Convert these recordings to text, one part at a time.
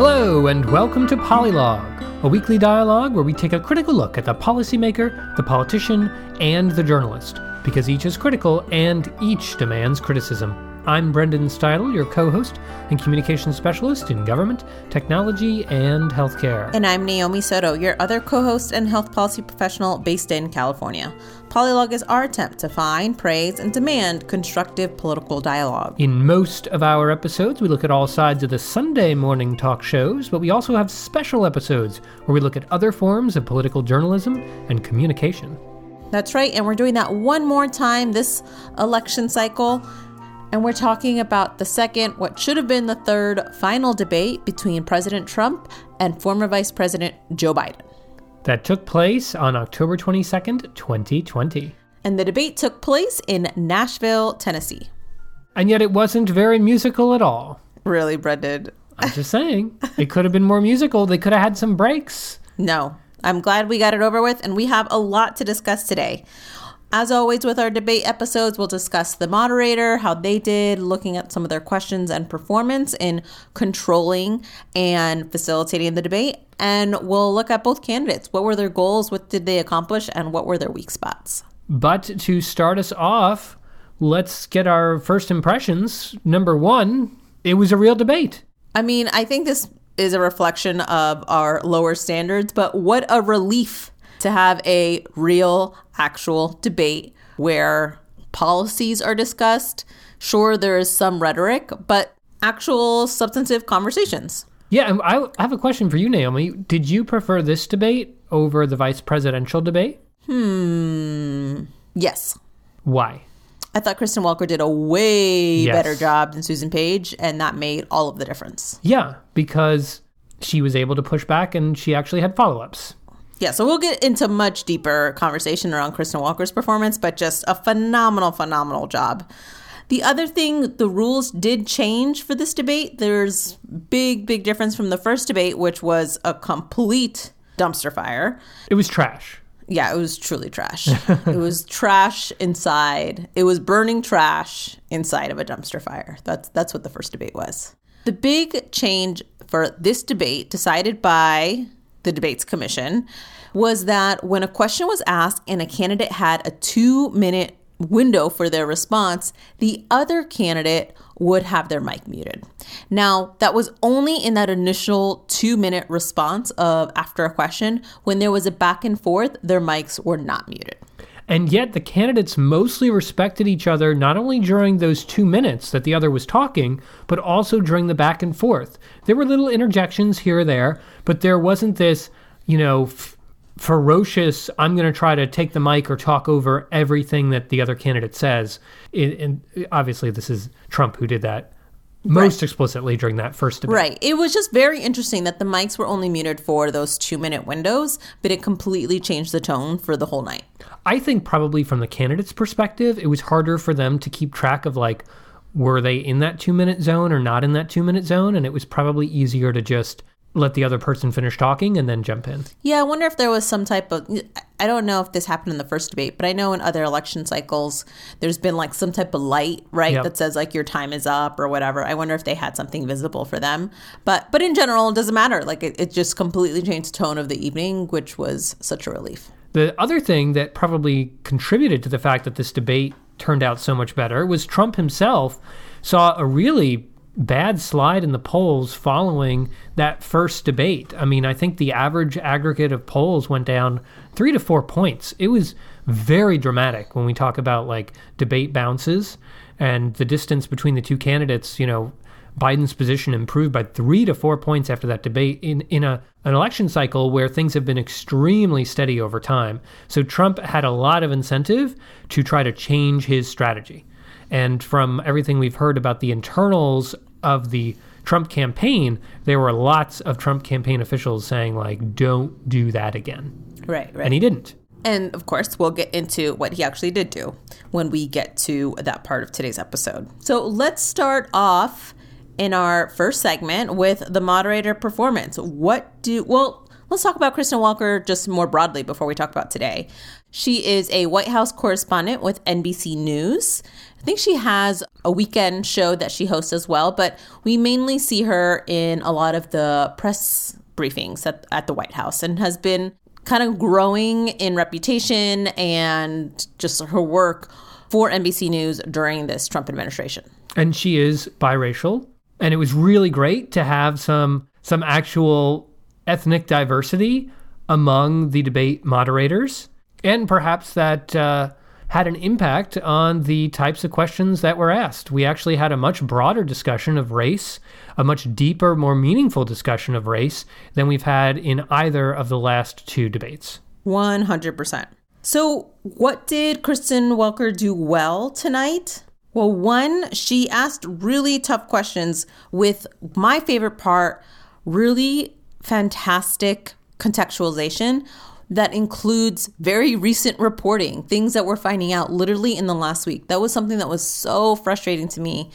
Hello, and welcome to Polylog, a weekly dialogue where we take a critical look at the policymaker, the politician, and the journalist, because each is critical and each demands criticism. I'm Brendan Steidel, your co host and communications specialist in government, technology, and healthcare. And I'm Naomi Soto, your other co host and health policy professional based in California. Polylog is our attempt to find, praise, and demand constructive political dialogue. In most of our episodes, we look at all sides of the Sunday morning talk shows, but we also have special episodes where we look at other forms of political journalism and communication. That's right, and we're doing that one more time this election cycle. And we're talking about the second, what should have been the third final debate between President Trump and former Vice President Joe Biden. That took place on October 22nd, 2020. And the debate took place in Nashville, Tennessee. And yet it wasn't very musical at all. Really, Brendan? I'm just saying. it could have been more musical. They could have had some breaks. No. I'm glad we got it over with, and we have a lot to discuss today. As always, with our debate episodes, we'll discuss the moderator, how they did, looking at some of their questions and performance in controlling and facilitating the debate. And we'll look at both candidates. What were their goals? What did they accomplish? And what were their weak spots? But to start us off, let's get our first impressions. Number one, it was a real debate. I mean, I think this is a reflection of our lower standards, but what a relief to have a real, actual debate where policies are discussed. Sure, there is some rhetoric, but actual substantive conversations. Yeah, I have a question for you, Naomi. Did you prefer this debate over the vice presidential debate? Hmm. Yes. Why? I thought Kristen Welker did a way yes. better job than Susan Page, and that made all of the difference. Yeah, because she was able to push back and she actually had follow ups. Yeah, so we'll get into much deeper conversation around Kristen Welker's performance, but just a phenomenal, phenomenal job. The other thing, the rules did change for this debate. There's big, big difference from the first debate, which was a complete dumpster fire. It was trash. Yeah, it was truly trash. it was trash inside. It was burning trash inside of a dumpster fire. That's that's what the first debate was. The big change for this debate decided by the debates commission was that when a question was asked and a candidate had a two minute window for their response, the other candidate would have their mic muted. Now, that was only in that initial two minute response of after a question. When there was a back and forth, their mics were not muted. And yet, the candidates mostly respected each other not only during those two minutes that the other was talking, but also during the back and forth. There were little interjections here or there, but there wasn't this, you know, f- ferocious, I'm going to try to take the mic or talk over everything that the other candidate says. And obviously, this is Trump who did that most right. explicitly during that first debate. Right. It was just very interesting that the mics were only muted for those two minute windows, but it completely changed the tone for the whole night. I think probably from the candidate's perspective, it was harder for them to keep track of like, were they in that two minute zone or not in that two minute zone? And it was probably easier to just let the other person finish talking and then jump in. Yeah, I wonder if there was some type of I don't know if this happened in the first debate, but I know in other election cycles there's been like some type of light, right, yep. that says like your time is up or whatever. I wonder if they had something visible for them. But but in general, it doesn't matter. Like it, it just completely changed the tone of the evening, which was such a relief. The other thing that probably contributed to the fact that this debate turned out so much better was Trump himself saw a really bad slide in the polls following that first debate. I mean, I think the average aggregate of polls went down three to four points. It was very dramatic when we talk about like debate bounces and the distance between the two candidates. You know, Biden's position improved by three to four points after that debate in, in a, an election cycle where things have been extremely steady over time. So Trump had a lot of incentive to try to change his strategy. And from everything we've heard about the internals of the Trump campaign, there were lots of Trump campaign officials saying, like, don't do that again. Right, right. And he didn't. And of course, we'll get into what he actually did do when we get to that part of today's episode. So let's start off in our first segment with the moderator performance. What do, well, let's talk about Kristen Welker just more broadly before we talk about today. She is a White House correspondent with NBC News. I think she has a weekend show that she hosts as well, but we mainly see her in a lot of the press briefings at, at the White House and has been kind of growing in reputation and just her work for NBC News during this Trump administration. And she is biracial, and it was really great to have some some actual ethnic diversity among the debate moderators, and perhaps that uh, had an impact on the types of questions that were asked. We actually had a much broader discussion of race, a much deeper, more meaningful discussion of race than we've had in either of the last two debates. 100%. So, what did Kristen Welker do well tonight? Well, one, she asked really tough questions with my favorite part really fantastic contextualization that includes very recent reporting, things that we're finding out literally in the last week. That was something that was so frustrating to me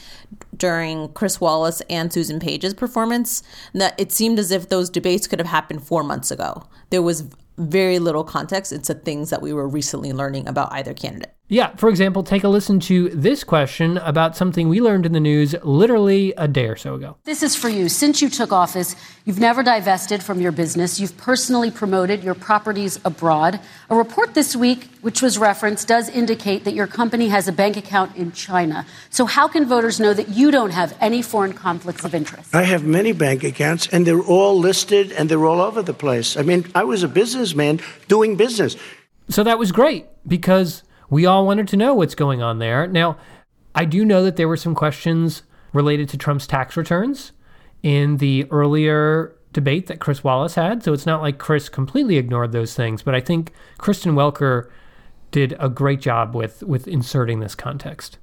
during Chris Wallace and Susan Page's performance that it seemed as if those debates could have happened four months ago. There was very little context into things that we were recently learning about either candidate. Yeah, for example, take a listen to this question about something we learned in the news literally a day or so ago. This is for you. Since you took office, you've never divested from your business. You've personally promoted your properties abroad. A report this week, which was referenced, does indicate that your company has a bank account in China. So, how can voters know that you don't have any foreign conflicts of interest? I have many bank accounts, and they're all listed and they're all over the place. I mean, I was a businessman doing business. So, that was great because we all wanted to know what's going on there. Now, I do know that there were some questions related to Trump's tax returns in the earlier debate that Chris Wallace had. So it's not like Chris completely ignored those things, but I think Kristen Welker did a great job with with inserting this context.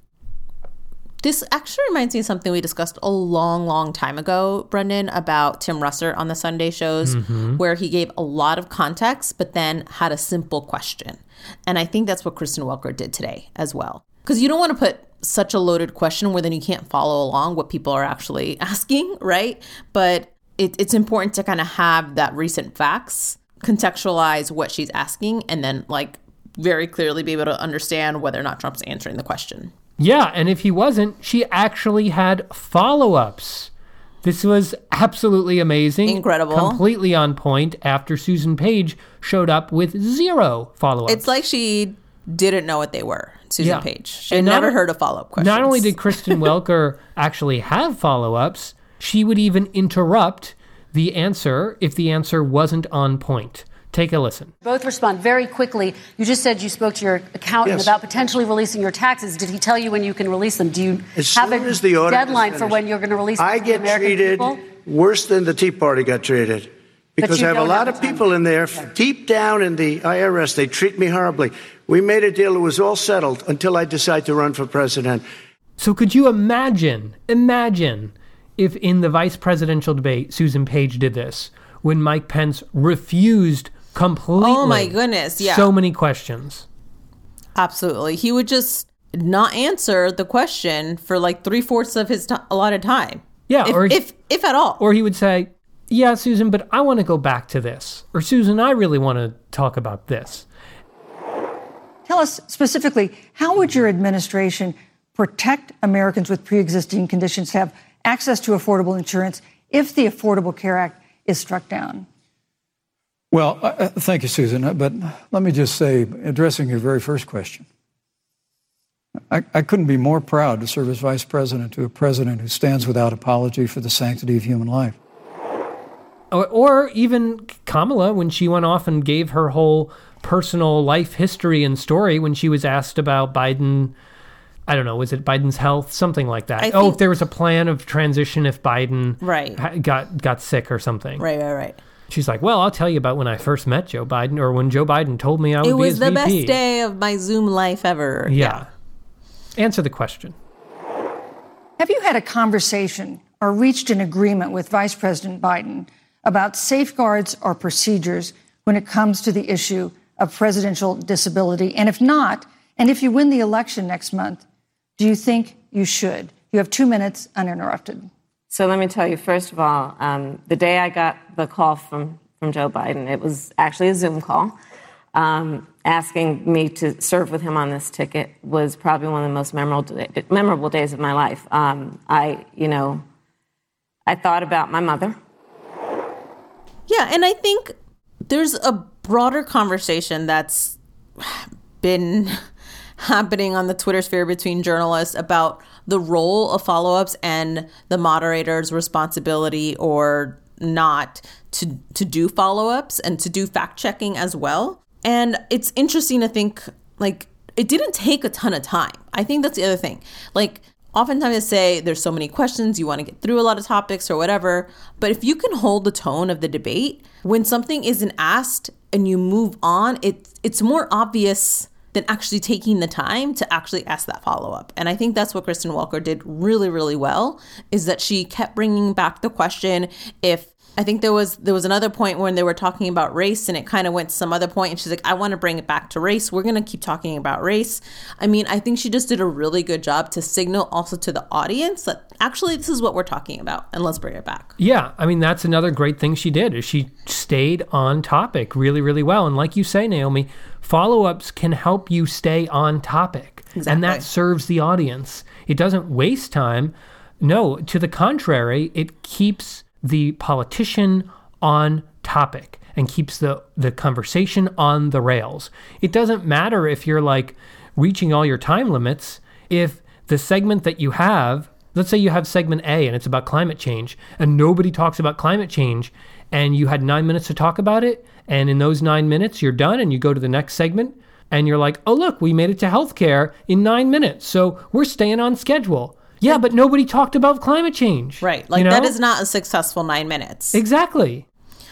This actually reminds me of something we discussed a long, long time ago, Brendan, about Tim Russert on the Sunday shows, mm-hmm. where he gave a lot of context, but then had a simple question. And I think that's what Kristen Welker did today as well. Because you don't want to put such a loaded question where then you can't follow along what people are actually asking, right? But it, it's important to kind of have that recent facts, contextualize what she's asking, and then like very clearly be able to understand whether or not Trump's answering the question. Yeah, and if he wasn't, she actually had follow ups. This was absolutely amazing. Incredible. Completely on point after Susan Page showed up with zero follow ups. It's like she didn't know what they were, Susan yeah. Page. She had never heard of follow up questions. Not only did Kristen Welker actually have follow ups, she would even interrupt the answer if the answer wasn't on point. Take a listen. Both respond very quickly. You just said you spoke to your accountant yes. about potentially releasing your taxes. Did he tell you when you can release them? Do you as have a deadline for when you're going to release them? I get treated people? worse than the Tea Party got treated. Because I have a lot have of people in there, deep down in the IRS, they treat me horribly. We made a deal, it was all settled until I decide to run for president. So, could you imagine, imagine if in the vice presidential debate, Susan Page did this, when Mike Pence refused completely. Oh my goodness! Yeah, so many questions. Absolutely, he would just not answer the question for like three fourths of his t- allotted time. Yeah, if, or he, if if at all. Or he would say, "Yeah, Susan, but I want to go back to this," or "Susan, I really want to talk about this." Tell us specifically, how would your administration protect Americans with pre-existing conditions to have access to affordable insurance if the Affordable Care Act is struck down? Well, uh, uh, thank you, Susan. Uh, but let me just say, addressing your very first question, I, I, couldn't be more proud to serve as vice president to a president who stands without apology for the sanctity of human life. Or, or even Kamala, when she went off and gave her whole personal life history and story when she was asked about Biden. I don't know, was it Biden's health, something like that? I oh, if there was a plan of transition if Biden right. got got sick or something. Right, right, right. She's like, well, I'll tell you about when I first met Joe Biden or when Joe Biden told me I would be It was the VP. best day of my Zoom life ever. Yeah. yeah. Answer the question. Have you had a conversation or reached an agreement with Vice President Biden about safeguards or procedures when it comes to the issue of presidential disability? And if not, and if you win the election next month, do you think you should? You have two minutes uninterrupted. So let me tell you, first of all, um, the day I got the call from, from Joe Biden, it was actually a Zoom call. Um, asking me to serve with him on this ticket was probably one of the most memorable memorable days of my life. Um, I, you know, I thought about my mother. Yeah, and I think there's a broader conversation that's been happening on the Twitter sphere between journalists about the role of follow ups and the moderator's responsibility or not to to do follow ups and to do fact checking as well. And it's interesting to think like it didn't take a ton of time. I think that's the other thing. Like oftentimes I say there's so many questions, you want to get through a lot of topics or whatever. But if you can hold the tone of the debate, when something isn't asked and you move on, it it's more obvious than actually taking the time to actually ask that follow up. And I think that's what Kristen Welker did really, really well is that she kept bringing back the question if I think there was there was another point when they were talking about race and it kind of went to some other point and she's like I want to bring it back to race. We're going to keep talking about race. I mean, I think she just did a really good job to signal also to the audience that actually this is what we're talking about and let's bring it back. Yeah, I mean that's another great thing she did is she stayed on topic really really well and like you say Naomi, follow-ups can help you stay on topic. Exactly. And that serves the audience. It doesn't waste time. No, to the contrary, it keeps the politician on topic and keeps the, the conversation on the rails. It doesn't matter if you're like reaching all your time limits, if the segment that you have, let's say you have segment A and it's about climate change, and nobody talks about climate change, and you had nine minutes to talk about it, and in those nine minutes you're done and you go to the next segment, and you're like, oh, look, we made it to healthcare in nine minutes, so we're staying on schedule. Yeah, but nobody talked about climate change. Right. Like you know? that is not a successful 9 minutes. Exactly.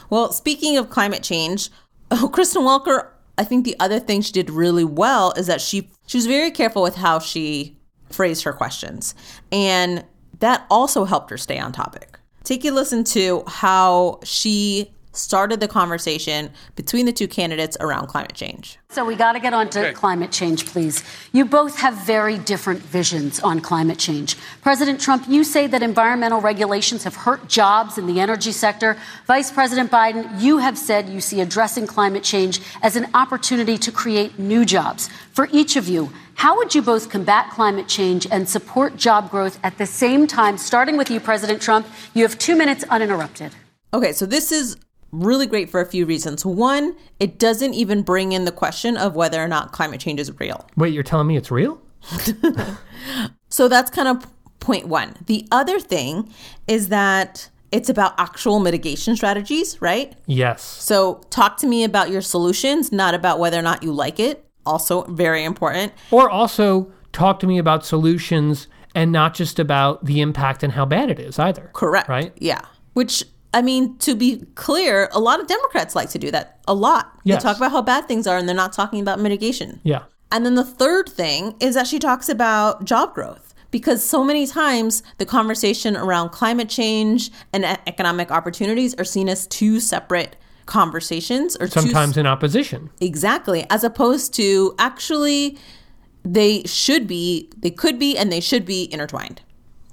Well, speaking of climate change, oh, Kristen Welker, I think the other thing she did really well is that she she was very careful with how she phrased her questions. And that also helped her stay on topic. Take a listen to how she started the conversation between the two candidates around climate change. So we got to get on to okay. climate change, please. You both have very different visions on climate change. President Trump, you say that environmental regulations have hurt jobs in the energy sector. Vice President Biden, you have said you see addressing climate change as an opportunity to create new jobs. For each of you, how would you both combat climate change and support job growth at the same time? Starting with you, President Trump, you have two minutes uninterrupted. Okay, so this is really great for a few reasons. One, it doesn't even bring in the question of whether or not climate change is real. Wait, you're telling me it's real? so that's kind of point one. The other thing is that it's about actual mitigation strategies, right? Yes. So talk to me about your solutions, not about whether or not you like it. Also, very important. Or also talk to me about solutions and not just about the impact and how bad it is either. Correct. Right? Yeah. Which I mean, to be clear, a lot of Democrats like to do that a lot. Yes. They talk about how bad things are and they're not talking about mitigation. Yeah. And then the third thing is that she talks about job growth because so many times the conversation around climate change and economic opportunities are seen as two separate conversations or sometimes two, in opposition. Exactly, as opposed to actually they should be, they could be and they should be intertwined.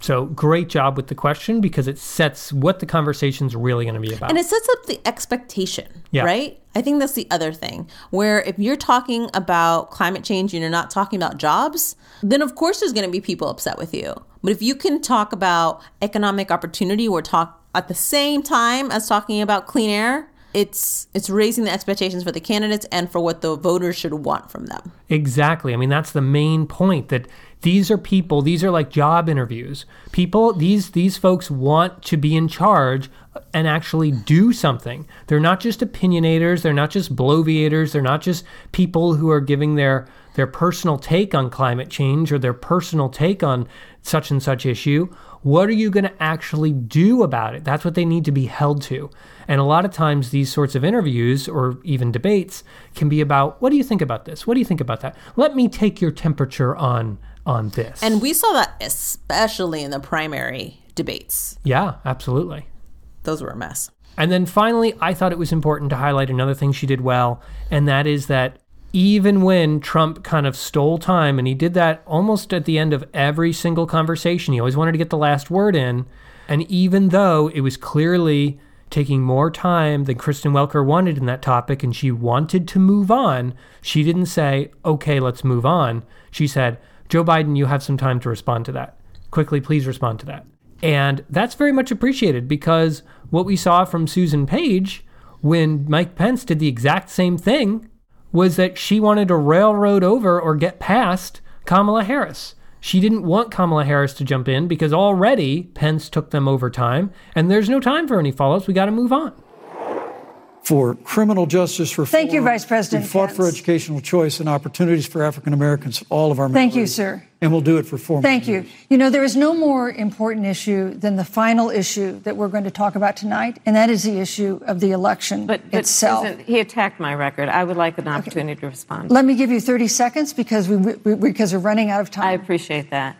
So great job with the question because it sets what the conversation's really going to be about. And it sets up the expectation, yeah. right? I think that's the other thing. Where if you're talking about climate change and you're not talking about jobs, then of course there's going to be people upset with you. But if you can talk about economic opportunity or talk at the same time as talking about clean air, it's it's raising the expectations for the candidates and for what the voters should want from them. Exactly. I mean that's the main point that these are people, these are like job interviews. People, these these folks want to be in charge and actually do something. They're not just opinionators, they're not just bloviators, they're not just people who are giving their their personal take on climate change or their personal take on such and such issue. What are you going to actually do about it? That's what they need to be held to. And a lot of times, these sorts of interviews or even debates can be about what do you think about this? What do you think about that? Let me take your temperature on on this. And we saw that especially in the primary debates. Yeah, absolutely. Those were a mess. And then finally, I thought it was important to highlight another thing she did well, and that is that even when Trump kind of stole time, and he did that almost at the end of every single conversation, he always wanted to get the last word in. And even though it was clearly taking more time than Kristen Welker wanted in that topic and she wanted to move on, she didn't say, okay, let's move on. She said, Joe Biden, you have some time to respond to that. Quickly, please respond to that. And that's very much appreciated because what we saw from Susan Page when Mike Pence did the exact same thing was that she wanted to railroad over or get past Kamala Harris. She didn't want Kamala Harris to jump in because already Pence took them over time, and there's no time for any follow ups. We got to move on for criminal justice reform. Thank you, Vice President. We fought Pence. for educational choice and opportunities for African Americans, all of our Thank you, sir. And we'll do it for four Thank years. you. You know, there is no more important issue than the final issue that we're going to talk about tonight, and that is the issue of the election But, but itself. Susan, he attacked my record. I would like an opportunity to respond. Let me give you 30 seconds because we, we because we're running out of time. I appreciate that.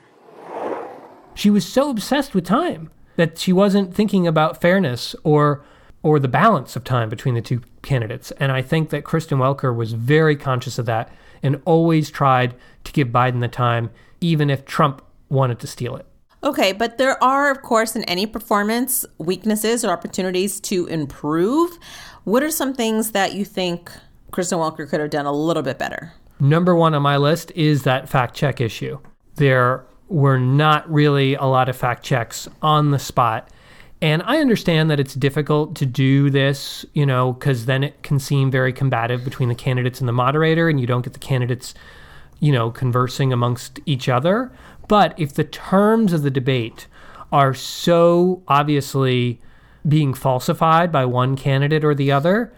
She was so obsessed with time that she wasn't thinking about fairness or or the balance of time between the two candidates. And I think that Kristen Welker was very conscious of that and always tried to give Biden the time, even if Trump wanted to steal it. Okay, but there are, of course, in any performance, weaknesses or opportunities to improve. What are some things that you think Kristen Welker could have done a little bit better? Number one on my list is that fact check issue. There were not really a lot of fact checks on the spot. And I understand that it's difficult to do this, you know, because then it can seem very combative between the candidates and the moderator, and you don't get the candidates, you know, conversing amongst each other. But if the terms of the debate are so obviously being falsified by one candidate or the other,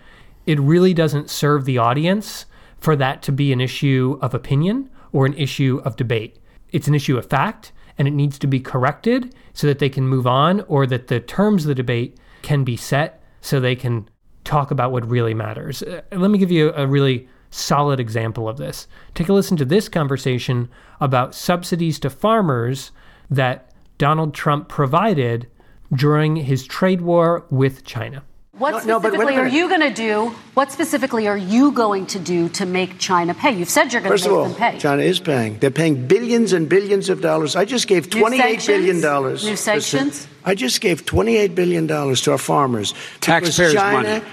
it really doesn't serve the audience for that to be an issue of opinion or an issue of debate. It's an issue of fact and it needs to be corrected so that they can move on or that the terms of the debate can be set so they can talk about what really matters. Uh, let me give you a really solid example of this. Take a listen to this conversation about subsidies to farmers that Donald Trump provided during his trade war with China. What No, no, but wait specifically are you going to do? What specifically are you going to do to make China pay? You've said you're going First to of make all, them pay. China is paying. They're paying billions and billions of dollars. I just gave New twenty-eight billion sanctions? dollars. New sanctions? I just gave twenty-eight billion dollars to our farmers. Taxpayers' China, money.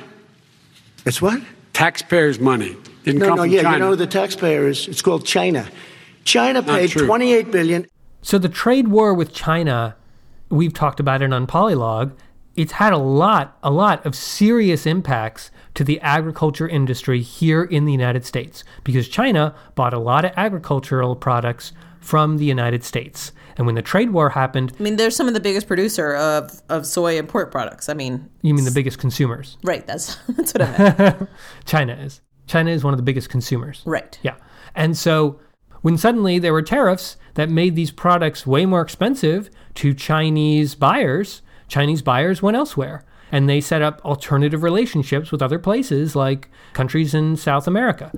It's what? Taxpayers' money didn't No, come no, from yeah, China. you know who the taxpayers. It's called China. China paid true. twenty-eight billion. So the trade war with China, we've talked about it on Polylog. It's had a lot, a lot of serious impacts to the agriculture industry here in the United States because China bought a lot of agricultural products from the United States. And when the trade war happened, I mean, they're some of the biggest producer of, of soy and pork products. I mean, you mean the biggest consumers? right, that's, that's what I meant. China is. China is one of the biggest consumers. right. Yeah. And so when suddenly there were tariffs that made these products way more expensive to Chinese buyers, Chinese buyers went elsewhere. And they set up alternative relationships with other places like countries in South America.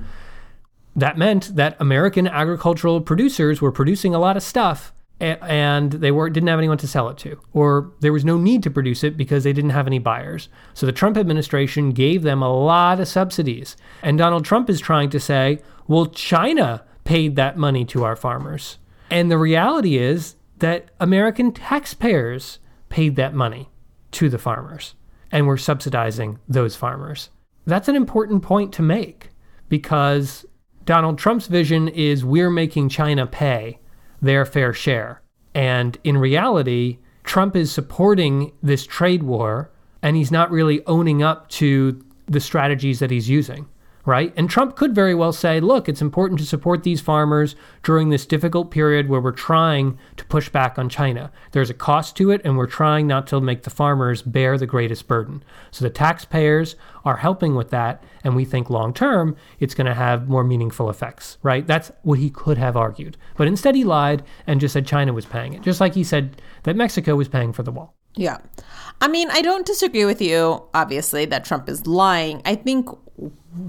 That meant that American agricultural producers were producing a lot of stuff and they were didn't have anyone to sell it to or there was no need to produce it because they didn't have any buyers. So the Trump administration gave them a lot of subsidies. And Donald Trump is trying to say, "Well, China paid that money to our farmers." And the reality is that American taxpayers paid that money to the farmers and we're subsidizing those farmers. That's an important point to make because Donald Trump's vision is we're making China pay their fair share. And in reality, Trump is supporting this trade war and he's not really owning up to the strategies that he's using, right? And Trump could very well say, look, it's important to support these farmers during this difficult period where we're trying to push back on China. There's a cost to it, and we're trying not to make the farmers bear the greatest burden. So the taxpayers are helping with that, and we think long term it's going to have more meaningful effects, right? That's what he could have argued. But instead, he lied and just said China was paying it, just like he said that Mexico was paying for the wall. Yeah. I mean, I don't disagree with you, obviously, that Trump is lying. I think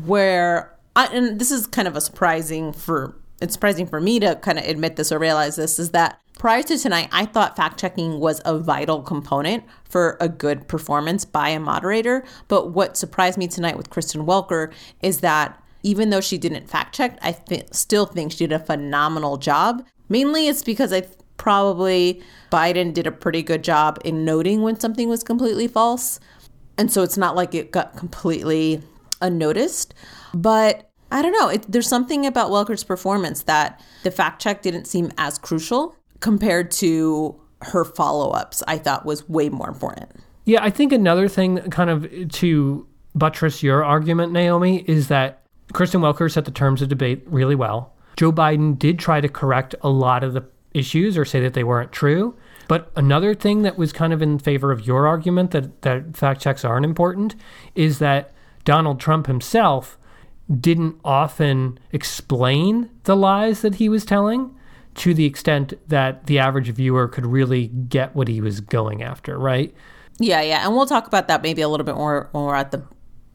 where, I, and this is kind of a surprising for, it's surprising for me to kind of admit this or realize this, is that prior to tonight, I thought fact checking was a vital component for a good performance by a moderator. But what surprised me tonight with Kristen Welker is that even though she didn't fact check, I th- still think she did a phenomenal job. Mainly it's because I th- probably Biden did a pretty good job in noting when something was completely false. And so it's not like it got completely unnoticed. But I don't know. It, there's something about Welker's performance that the fact check didn't seem as crucial compared to her follow ups, I thought was way more important. Yeah, I think another thing, kind of to buttress your argument, Naomi, is that Kristen Welker set the terms of debate really well. Joe Biden did try to correct a lot of the issues or say that they weren't true. But another thing that was kind of in favor of your argument that, that fact checks aren't important is that Donald Trump himself didn't often explain the lies that he was telling to the extent that the average viewer could really get what he was going after, right? Yeah, yeah. And we'll talk about that maybe a little bit more when we're at the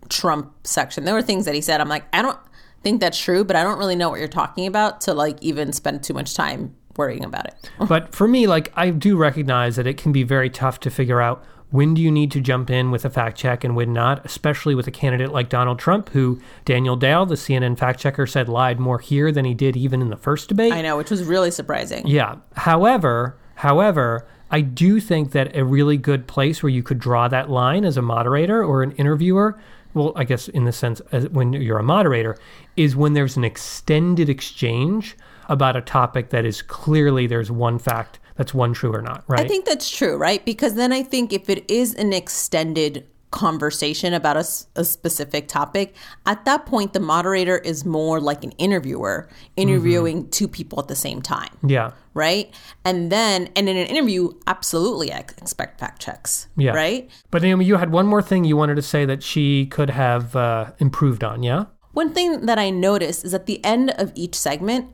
Trump section. There were things that he said. I'm like, I don't think that's true, but I don't really know what you're talking about to like even spend too much time worrying about it. but for me, like I do recognize that it can be very tough to figure out when do you need to jump in with a fact check and when not, especially with a candidate like Donald Trump, who Daniel Dale, the CNN fact checker, said lied more here than he did even in the first debate. I know, which was really surprising. Yeah. However, however, I do think that a really good place where you could draw that line as a moderator or an interviewer well, I guess in the sense as when you're a moderator, is when there's an extended exchange about a topic that is clearly there's one fact that's one true or not, right? I think that's true, right? Because then I think if it is an extended conversation about a, a, specific topic, at that point, the moderator is more like an interviewer interviewing mm-hmm. two people at the same time. Yeah. Right. And then, and in an interview, absolutely, I expect fact checks. Yeah. Right. But Naomi, you had one more thing you wanted to say that she could have uh, improved on. Yeah. One thing that I noticed is at the end of each segment,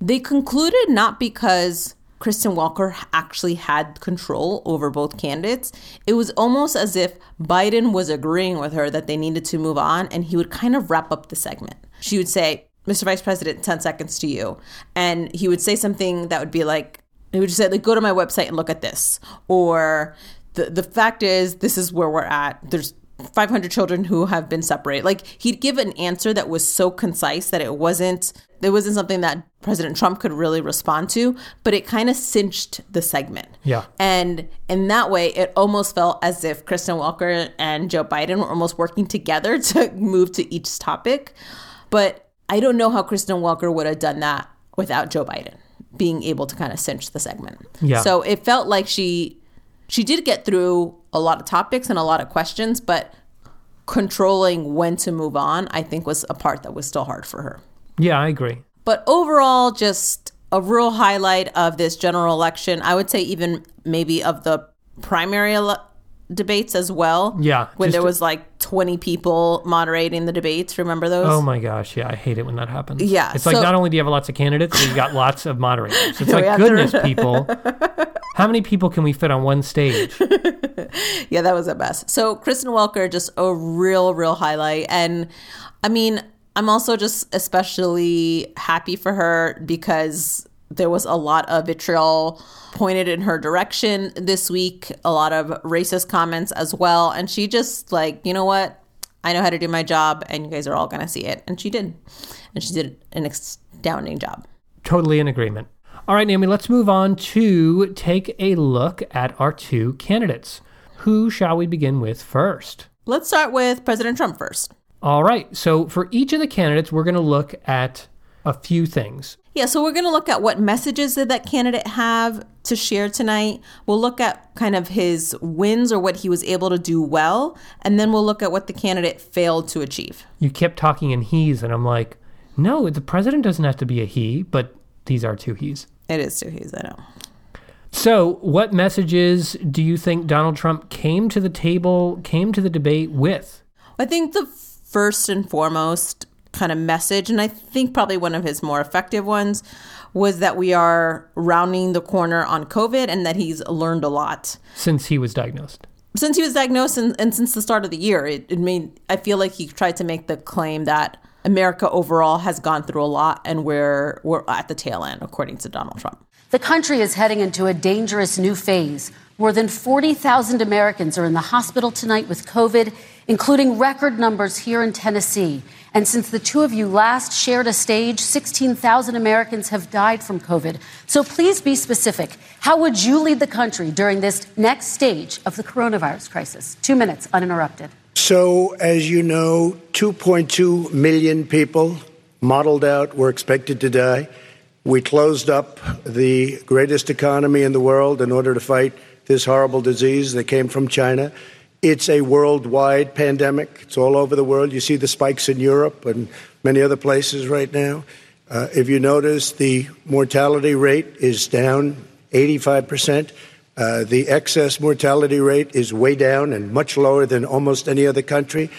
they concluded not because Kristen Welker actually had control over both candidates. It was almost as if Biden was agreeing with her that they needed to move on, and he would kind of wrap up the segment. She would say, Mr. Vice President, 10 seconds to you. And he would say something that would be like, he would just say, like, go to my website and look at this. Or the, the fact is, this is where we're at. There's 500 children who have been separated. Like he'd give an answer that was so concise that it wasn't it wasn't something that President Trump could really respond to, but it kind of cinched the segment. Yeah. And in that way, it almost felt as if Kristen Welker and Joe Biden were almost working together to move to each topic. But I don't know how Kristen Welker would have done that without Joe Biden being able to kind of cinch the segment. Yeah. So it felt like she she did get through a lot of topics and a lot of questions, but controlling when to move on, I think was a part that was still hard for her. Yeah, I agree. But overall, just a real highlight of this general election. I would say even maybe of the primary ele- debates as well. Yeah. When there was like 20 people moderating the debates. Remember those? Oh my gosh. Yeah. I hate it when that happens. Yeah. It's like not only do you have lots of candidates, you've got lots of moderators. It's like, goodness, people. How many people can we fit on one stage? yeah, that was a mess. So Kristen Welker, just a real, real highlight. And I mean, I'm also just especially happy for her because there was a lot of vitriol pointed in her direction this week, a lot of racist comments as well. And she just, like, you know what? I know how to do my job, and you guys are all going to see it. And she did. And she did an astounding job. Totally in agreement. All right, Naomi, let's move on to take a look at our two candidates. Who shall we begin with first? Let's start with President Trump first. All right. So for each of the candidates, we're going to look at a few things. Yeah, so we're going to look at what messages did that candidate have to share tonight. We'll look at kind of his wins or what he was able to do well, and then we'll look at what the candidate failed to achieve. You kept talking in he's, and I'm like, no, the president doesn't have to be a he, but these are two he's. It is two he's, I know. So, what messages do you think Donald Trump came to the table, came to the debate with? I think the first and foremost kind of message, and I think probably one of his more effective ones, was that we are rounding the corner on COVID and that he's learned a lot. Since he was diagnosed. Since he was diagnosed and, and since the start of the year, it, it made, I feel like he tried to make the claim that America overall has gone through a lot and we're, we're at the tail end, according to Donald Trump. The country is heading into a dangerous new phase More than 40,000 Americans are in the hospital tonight with COVID, including record numbers here in Tennessee. And since the two of you last shared a stage, 16,000 Americans have died from COVID. So please be specific. How would you lead the country during this next stage of the coronavirus crisis? Two minutes, uninterrupted. So, as you know, 2.2 million people modeled out were expected to die. We closed up the greatest economy in the world in order to fight this horrible disease that came from China. It's a worldwide pandemic. It's all over the world. You see the spikes in Europe and many other places right now. Uh, if you notice, the mortality rate is down 85%. Uh, the excess mortality rate is way down and much lower than almost any other country.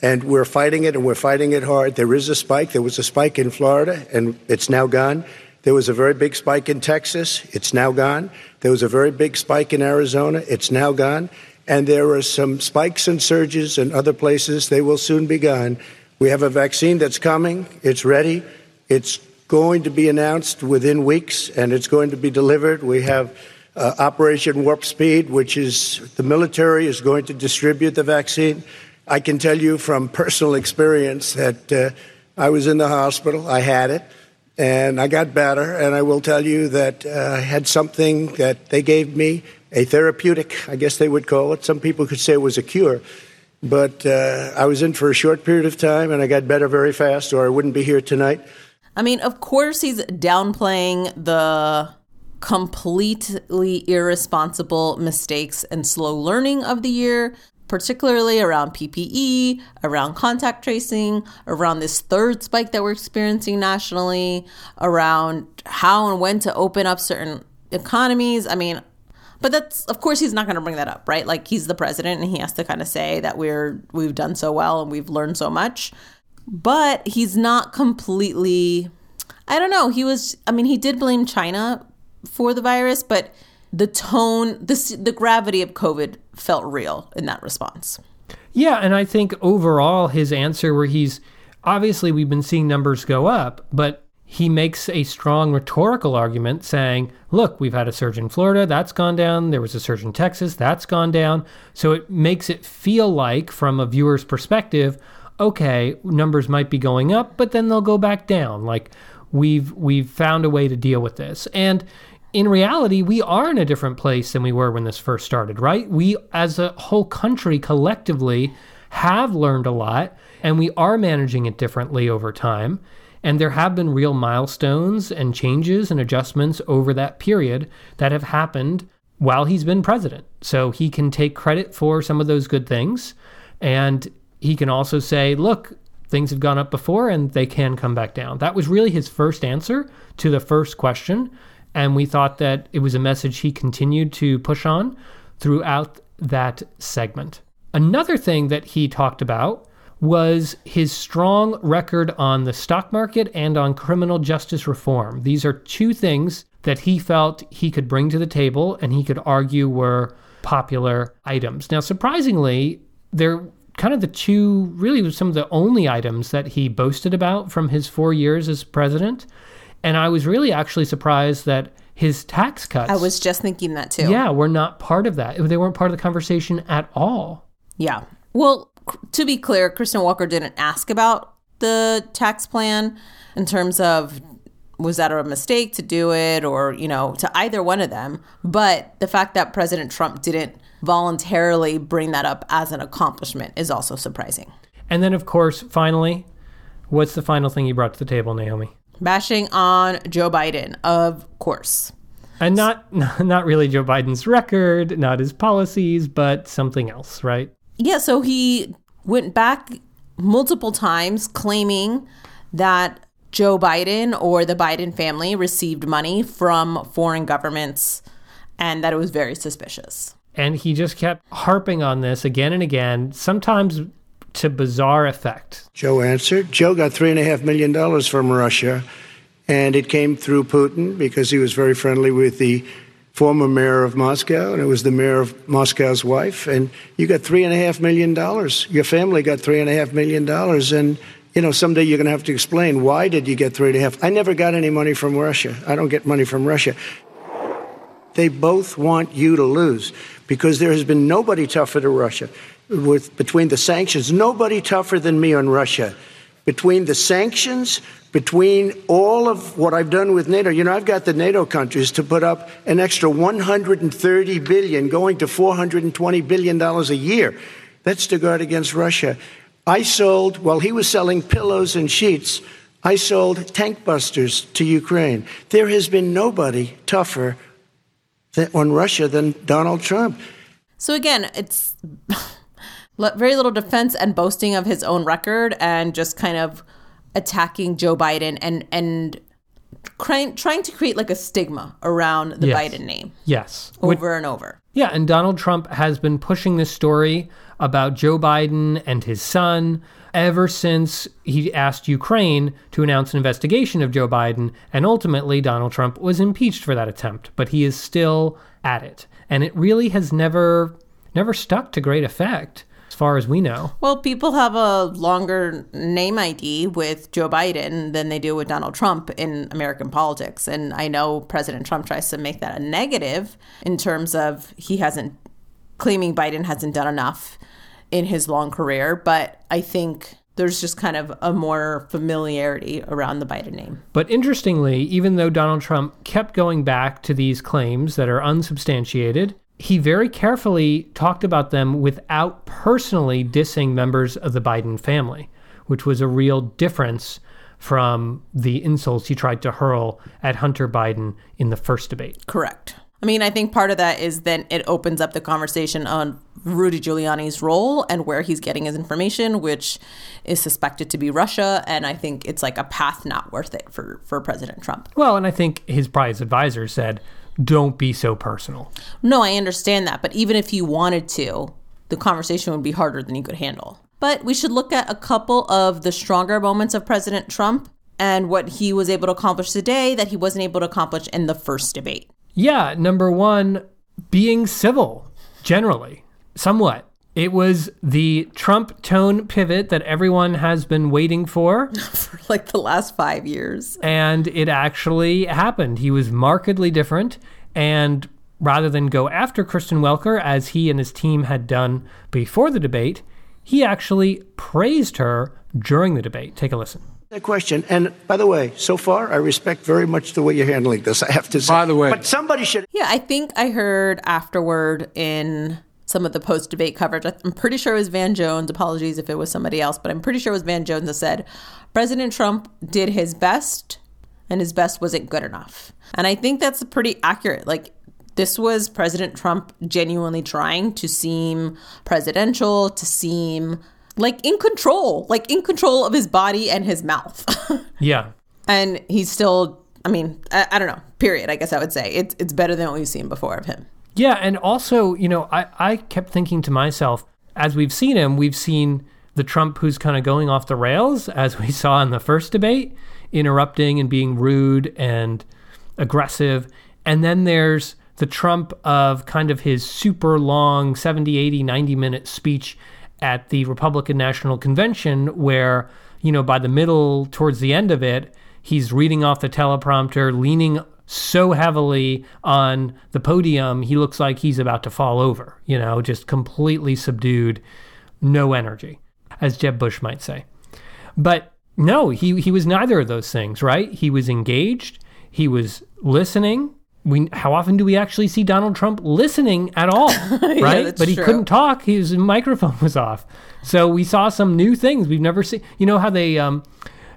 And we're fighting it, and we're fighting it hard. There is a spike. There was a spike in Florida, and it's now gone. There was a very big spike in Texas. It's now gone. There was a very big spike in Arizona. It's now gone and there are some spikes and surges in other places. They will soon be gone. We have a vaccine that's coming. It's ready. It's going to be announced within weeks, and it's going to be delivered. We have uh, Operation Warp Speed, which is the military is going to distribute the vaccine. I can tell you from personal experience that uh, I was in the hospital. I had it, and I got better. And I will tell you that uh, I had something that they gave me a therapeutic, I guess they would call it. Some people could say it was a cure. But uh, I was in for a short period of time and I got better very fast, or I wouldn't be here tonight. I mean, of course, he's downplaying the completely irresponsible mistakes and slow learning of the year, particularly around PPE, around contact tracing, around this third spike that we're experiencing nationally, around how and when to open up certain economies. I mean, but that's of course he's not going to bring that up, right? Like he's the president and he has to kind of say that we're we've done so well and we've learned so much. But he's not completely I don't know. He was I mean, he did blame China for the virus, but the tone, this the gravity of COVID felt real in that response. Yeah, and I think overall his answer where he's obviously we've been seeing numbers go up, but he makes a strong rhetorical argument saying, look, we've had a surge in Florida, that's gone down. There was a surge in Texas, that's gone down. So it makes it feel like, from a viewer's perspective, okay, numbers might be going up, but then they'll go back down. Like we've we've found a way to deal with this. And in reality, we are in a different place than we were when this first started, right? We as a whole country collectively have learned a lot and we are managing it differently over time. And there have been real milestones and changes and adjustments over that period that have happened while he's been president. So he can take credit for some of those good things. And he can also say, look, things have gone up before and they can come back down. That was really his first answer to the first question. And we thought that it was a message he continued to push on throughout that segment. Another thing that he talked about was his strong record on the stock market and on criminal justice reform. These are two things that he felt he could bring to the table and he could argue were popular items. Now, surprisingly, they're kind of the two, really, some of the only items that he boasted about from his four years as president. And I was really actually surprised that his tax cuts. I was just thinking that too. Yeah, were not part of that. They weren't part of the conversation at all. Yeah. Well, to be clear, Kristen Welker didn't ask about the tax plan in terms of was that a mistake to do it or, you know, to either one of them. But the fact that President Trump didn't voluntarily bring that up as an accomplishment is also surprising. And then, of course, finally, what's the final thing you brought to the table, Naomi? Bashing on Joe Biden, of course. And not not really Joe Biden's record, not his policies, but something else, right? Yeah, so he went back multiple times claiming that Joe Biden or the Biden family received money from foreign governments and that it was very suspicious. And he just kept harping on this again and again, sometimes to bizarre effect. Joe answered. Joe got $3.5 million from Russia, and it came through Putin because he was very friendly with the former mayor of Moscow, and it was the mayor of Moscow's wife. And you got three and a half million dollars. Your family got three and a half million dollars, and you know someday you're going to have to explain why did you get three and a half. I never got any money from Russia. I don't get money from Russia. They both want you to lose because there has been nobody tougher to Russia. With, between the sanctions, nobody tougher than me on Russia. Between the sanctions, between all of what I've done with NATO, you know, I've got the NATO countries to put up an extra 130 billion, going to 420 billion dollars a year. That's to guard against Russia. I sold, while he was selling pillows and sheets, I sold tank busters to Ukraine. There has been nobody tougher on Russia than Donald Trump. So again, it's very little defense and boasting of his own record and just kind of attacking Joe Biden and and trying trying to create like a stigma around the Yes. Biden name Yes. over and over. Yeah, and Donald Trump has been pushing this story about Joe Biden and his son ever since he asked Ukraine to announce an investigation of Joe Biden, and ultimately Donald Trump was impeached for that attempt, but he is still at it. And it really has never never stuck to great effect as far as we know. Well, people have a longer name ID with Joe Biden than they do with Donald Trump in American politics. And I know President Trump tries to make that a negative in terms of he hasn't, claiming Biden hasn't done enough in his long career. But I think there's just kind of a more familiarity around the Biden name. But interestingly, even though Donald Trump kept going back to these claims that are unsubstantiated, he very carefully talked about them without personally dissing members of the Biden family, which was a real difference from the insults he tried to hurl at Hunter Biden in the first debate. Correct. I mean, I think part of that is then it opens up the conversation on Rudy Giuliani's role and where he's getting his information, which is suspected to be Russia. And I think it's like a path not worth it for, for President Trump. Well, and I think his prize advisor said, don't be so personal. No, I understand that. But even if you wanted to, the conversation would be harder than you could handle. But we should look at a couple of the stronger moments of President Trump and what he was able to accomplish today that he wasn't able to accomplish in the first debate. Yeah, number one, being civil, generally, somewhat. It was the Trump tone pivot that everyone has been waiting for, For like the last five years. and it actually happened. He was markedly different, and rather than go after Kristen Welker as he and his team had done before the debate, he actually praised her during the debate. Take a listen. That question. And by the way, so far, I respect very much the way you're handling this, I have to say. By the way- But somebody should Yeah, I think I heard afterward in some of the post debate coverage. I'm pretty sure it was Van Jones. Apologies if it was somebody else, but I'm pretty sure it was Van Jones that said President Trump did his best and his best wasn't good enough. And I think that's pretty accurate. Like, this was President Trump genuinely trying to seem presidential, to seem like in control, like in control of his body and his mouth. Yeah. and he's still, I mean, I, I don't know, period. I guess I would say it's, it's better than what we've seen before of him. Yeah, and also, you know, I, I kept thinking to myself, as we've seen him, we've seen the Trump who's kind of going off the rails, as we saw in the first debate, interrupting and being rude and aggressive. And then there's the Trump of kind of his super long 70, 80, 90 minute speech at the Republican National Convention, where, you know, by the middle, towards the end of it, he's reading off the teleprompter, leaning so heavily on the podium, he looks like he's about to fall over, you know, just completely subdued, no energy, as Jeb Bush might say. But no, he, he was neither of those things, right? He was engaged, he was listening. We, how often do we actually see Donald Trump listening at all, right? that's but he true. couldn't talk. His microphone was off. So we saw some new things we've never seen. You know how they um,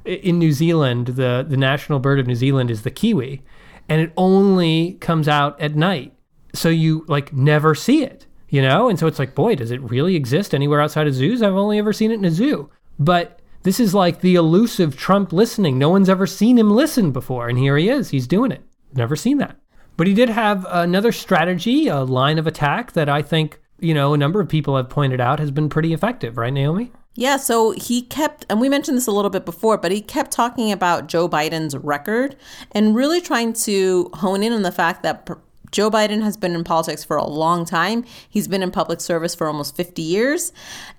in New Zealand, the the national bird of New Zealand is the kiwi, and it only comes out at night. So you like never see it, you know? And so it's like, boy, does it really exist anywhere outside of zoos? I've only ever seen it in a zoo. But this is like the elusive Trump listening. No one's ever seen him listen before, and here he is. He's doing it. Never seen that. But he did have another strategy, a line of attack that I think, you know, a number of people have pointed out has been pretty effective, right, Naomi? Yeah, so he kept, and we mentioned this a little bit before, but he kept talking about Joe Biden's record and really trying to hone in on the fact that Joe Biden has been in politics for a long time. He's been in public service for almost 50 years,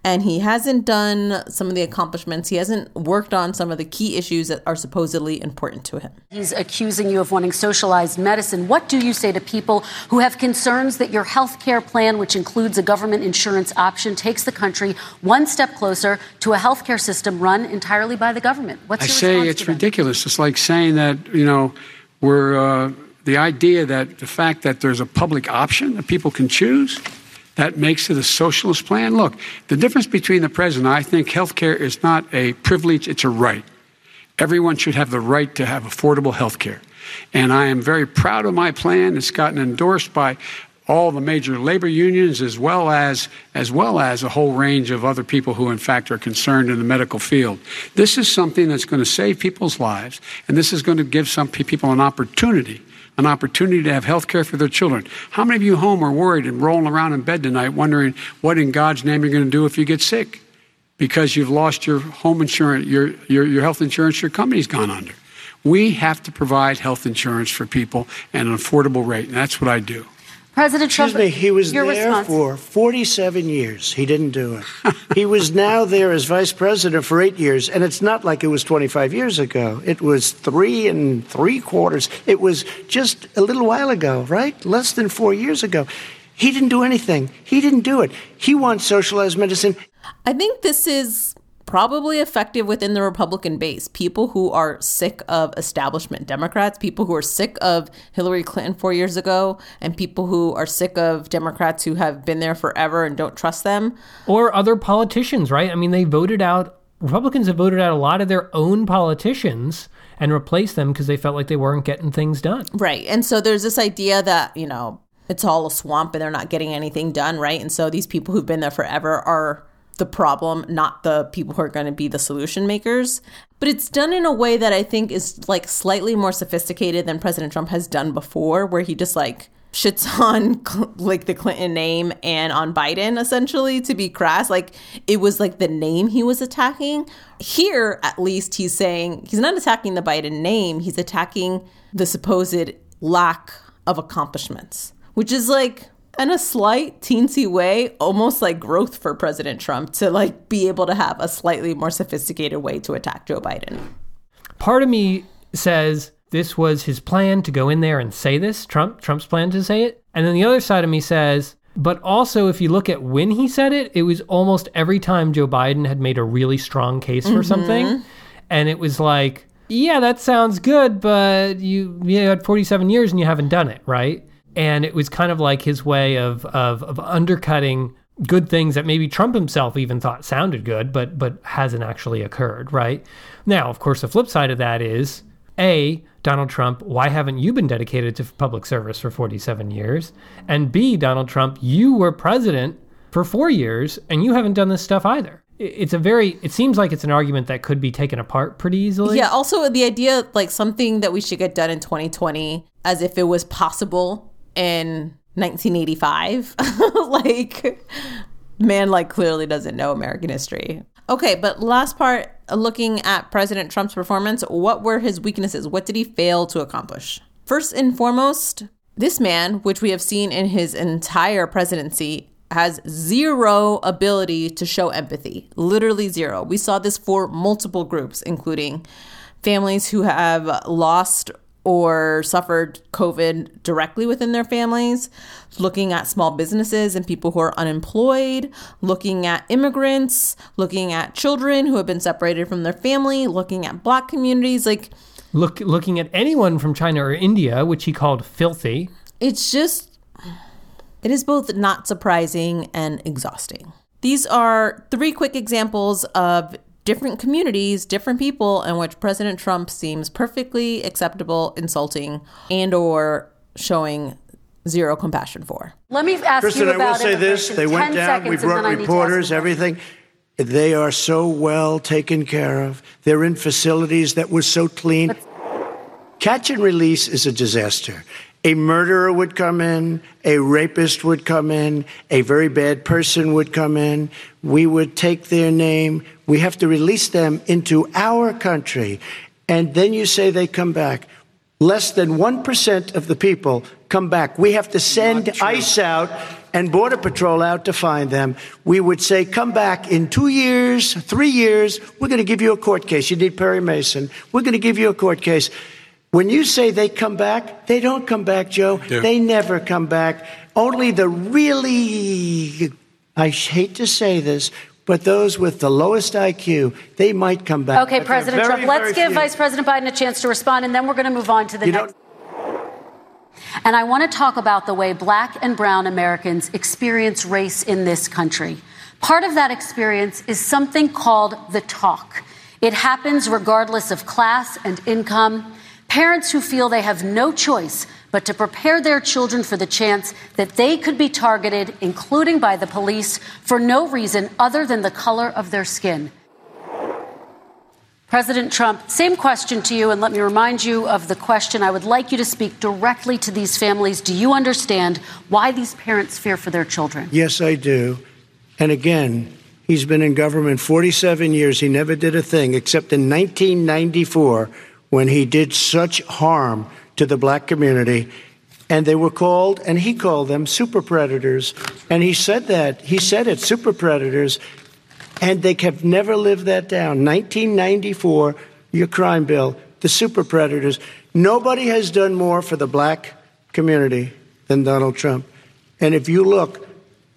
and he hasn't done some of the accomplishments. He hasn't worked on some of the key issues that are supposedly important to him. He's accusing you of wanting socialized medicine. What do you say to people who have concerns that your health care plan, which includes a government insurance option, takes the country one step closer to a health care system run entirely by the government? What's I your say response it's to ridiculous. It's like saying that, you know, we're, uh, the idea that the fact that there's a public option that people can choose, that makes it a socialist plan. Look, the difference between the president, I think health care is not a privilege, it's a right. Everyone should have the right to have affordable health care. And I am very proud of my plan. It's gotten endorsed by all the major labor unions as well as as well as a whole range of other people who in fact are concerned in the medical field. This is something that's going to save people's lives and this is going to give some people an opportunity an opportunity to have health care for their children. How many of you home are worried and rolling around in bed tonight wondering what in God's name you're going to do if you get sick? Because you've lost your home insurance, your, your, your health insurance, your company's gone under. We have to provide health insurance for people at an affordable rate, and that's what I do. President Excuse Trump, me, he was there response. for 47 years. He didn't do it. he was now there as vice president for eight years, and it's not like it was 25 years ago. It was three and three quarters. It was just a little while ago, right? Less than four years ago. He didn't do anything. He didn't do it. He wants socialized medicine. I think this is probably effective within the Republican base. People who are sick of establishment Democrats, people who are sick of Hillary Clinton four years ago, and people who are sick of Democrats who have been there forever and don't trust them. or other politicians, right? I mean, they voted out Republicans have voted out a lot of their own politicians and replaced them because they felt like they weren't getting things done. Right. And so there's this idea that, you know, it's all a swamp and they're not getting anything done, right? And so these people who've been there forever are the problem, not the people who are going to be the solution makers. But it's done in a way that I think is like slightly more sophisticated than President Trump has done before, where he just like shits on like the Clinton name and on Biden essentially to be crass. Like it was like the name he was attacking. Here, at least, he's saying he's not attacking the Biden name, he's attacking the supposed lack of accomplishments, which is like in a slight teensy way almost like growth for president trump to like be able to have a slightly more sophisticated way to attack joe biden Part of me says this was his plan to go in there and say this, Trump, Trump's plan to say it. And then the other side of me says, but also if you look at when he said it, it was almost every time Joe Biden had made a really strong case for mm-hmm. something. And it was like, yeah, that sounds good, but you, you had 47 years and you haven't done it, right? And it was kind of like his way of, of, of undercutting good things that maybe Trump himself even thought sounded good, but but hasn't actually occurred, right? Now, of course, the flip side of that is A, Donald Trump, why haven't you been dedicated to public service for 47 years? And B, Donald Trump, you were president for 4 years and you haven't done this stuff either. It's a very it seems like it's an argument that could be taken apart pretty easily. yeah also the idea like something that we should get done in 2020 as if it was possible in 1985 like man like clearly doesn't know american history. Okay but last part looking at president trump's performance what were his weaknesses? What did he fail to accomplish? First and foremost this man which we have seen in his entire presidency has zero ability to show empathy. Literally zero. We saw this for multiple groups including families who have lost or suffered COVID directly within their families, looking at small businesses and people who are unemployed, looking at immigrants, looking at children who have been separated from their family, looking at black communities. Like, Look looking at anyone from China or India, which he called filthy. it's just, it is both not surprising and exhausting. These are three quick examples of different communities, different people in which President Trump seems perfectly acceptable, insulting, and or showing zero compassion for. Let me ask Kristen, you I will about say this. immigration. They went 10 down. We seconds, and then brought I need to ask reporters, everything. They are so well taken care of. They're in facilities that were so clean. Catch and release is a disaster. A murderer would come in, a rapist would come in, a very bad person would come in. We would take their name. We have to release them into our country. And then you say they come back. less than 1% of the people come back. We have to send ICE out and Border Patrol out to find them. We would say, come back in two years, three years, we're going to give you a court case. You need Perry Mason. We're going to give you a court case. When you say they come back, they don't come back, Joe. They never come back. Only the really, I hate to say this, but those with the lowest IQ, they might come back. Okay, But President very, Trump, let's give few. Vice President Biden a chance to respond, and then we're going to move on to the You next. don't- And I want to talk about the way black and brown Americans experience race in this country. Part of that experience is something called the talk. It happens regardless of class and income. Parents who feel they have no choice but to prepare their children for the chance that they could be targeted, including by the police, for no reason other than the color of their skin. President Trump, same question to you, and let me remind you of the question. I would like you to speak directly to these families. Do you understand why these parents fear for their children? Yes, I do. And again, he's been in government 47 years. He never did a thing except in 1994 when he did such harm to the black community. And they were called, and he called them super predators. And he said that. He said it, super predators. And they have never lived that down. 1994, your crime bill, the super predators. Nobody has done more for the black community than Donald Trump. And if you look,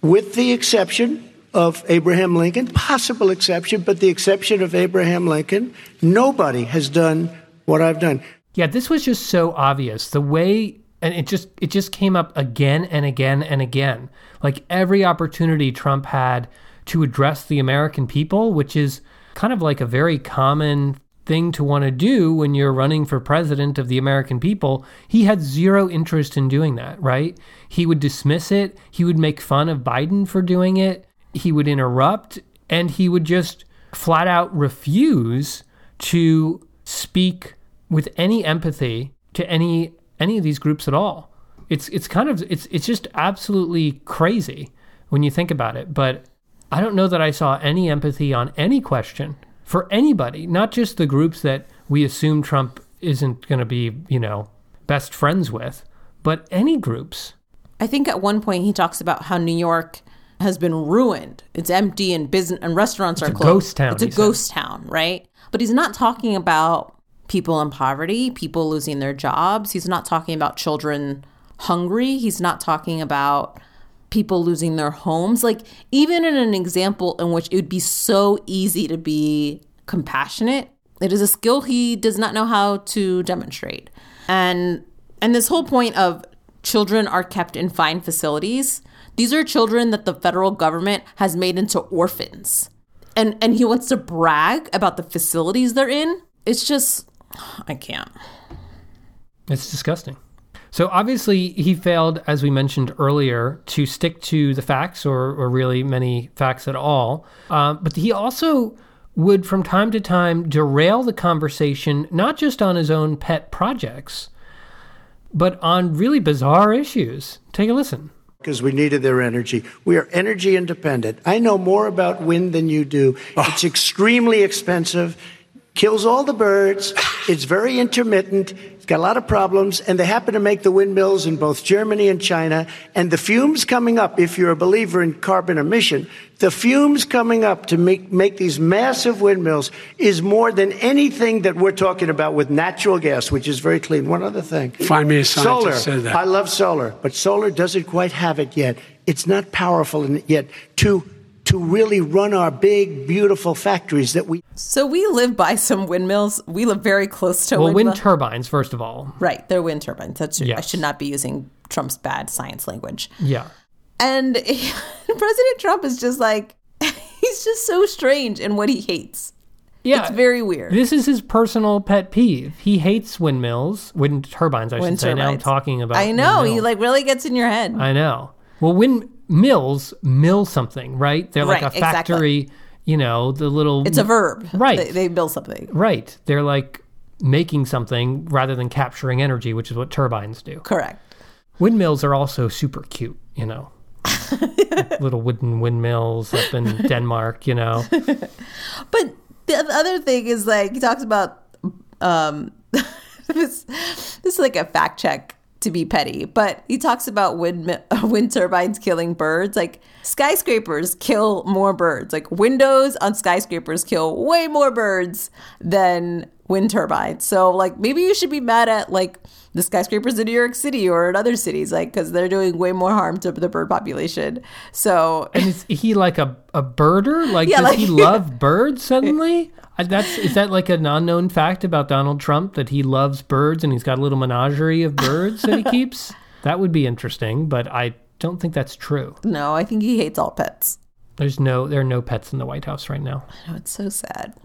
with the exception of Abraham Lincoln, possible exception, but the exception of Abraham Lincoln, nobody has done what I've done. Yeah, this was just so obvious. The way and it just it just came up again and again and again. Like every opportunity Trump had to address the American people, which is kind of like a very common thing to want to do when you're running for president of the American people, he had zero interest in doing that, right? He would dismiss it, he would make fun of Biden for doing it, he would interrupt, and he would just flat out refuse to speak with any empathy to any any of these groups at all. It's it's kind of it's it's just absolutely crazy when you think about it, but I don't know that I saw any empathy on any question for anybody, not just the groups that we assume Trump isn't going to be, you know, best friends with, but any groups. I think at one point he talks about how New York has been ruined. It's empty and business and restaurants are a closed. ghost town, It's a he said. ghost town, right? But he's not talking about people in poverty, people losing their jobs. He's not talking about children hungry. He's not talking about people losing their homes. Like even in an example in which it would be so easy to be compassionate, it is a skill he does not know how to demonstrate. And and this whole point of children are kept in fine facilities. These are children that the federal government has made into orphans. And and he wants to brag about the facilities they're in. It's just I can't. It's disgusting. So obviously, he failed, as we mentioned earlier, to stick to the facts or, or really many facts at all. Uh, but he also would, from time to time, derail the conversation, not just on his own pet projects, but on really bizarre issues. Take a listen. Because we needed their energy. We are energy independent. I know more about wind than you do. Ah. It's extremely expensive, kills all the birds, it's very intermittent, it's got a lot of problems, and they happen to make the windmills in both Germany and China. And the fumes coming up, if you're a believer in carbon emission, the fumes coming up to make, make these massive windmills is more than anything that we're talking about with natural gas, which is very clean. One other thing. Find me a scientist solar. I love solar, but solar doesn't quite have it yet. It's not powerful yet to to really run our big, beautiful factories that we. So we live by some windmills. We live very close to Well, windmill. wind turbines, first of all. right, they're wind turbines. That's I should not be using Trump's bad science language. Yeah. And President Trump is just like he's just so strange in what he hates. Yeah. It's very weird. This is his personal pet peeve. He hates windmills, wind turbines, I Wind should say. Now I'm talking about. I know he like really gets in your head. I know. Well, windmills mill something, right? They're like Right, a factory. You know, the little. it's a verb. Right. They, they build something. Right. They're like making something rather than capturing energy, which is what turbines do. Correct. Windmills are also super cute. You know. little wooden windmills up in Denmark, you know. But the other thing is like he talks about um this, this is like a fact check to be petty, but he talks about wind wind turbines killing birds. Like skyscrapers kill more birds. Like windows on skyscrapers kill way more birds than wind turbines. So like maybe you should be mad at like the skyscrapers in New York City or in other cities, like because they're doing way more harm to the bird population. So And is he like a, a birder? Like Yeah, does like- he love birds suddenly? That's is that like an unknown fact about Donald Trump that he loves birds and he's got a little menagerie of birds that he keeps? That would be interesting, but I don't think that's true. no, I think he hates all pets. There's no there are no pets in the White House right now. I know it's so sad.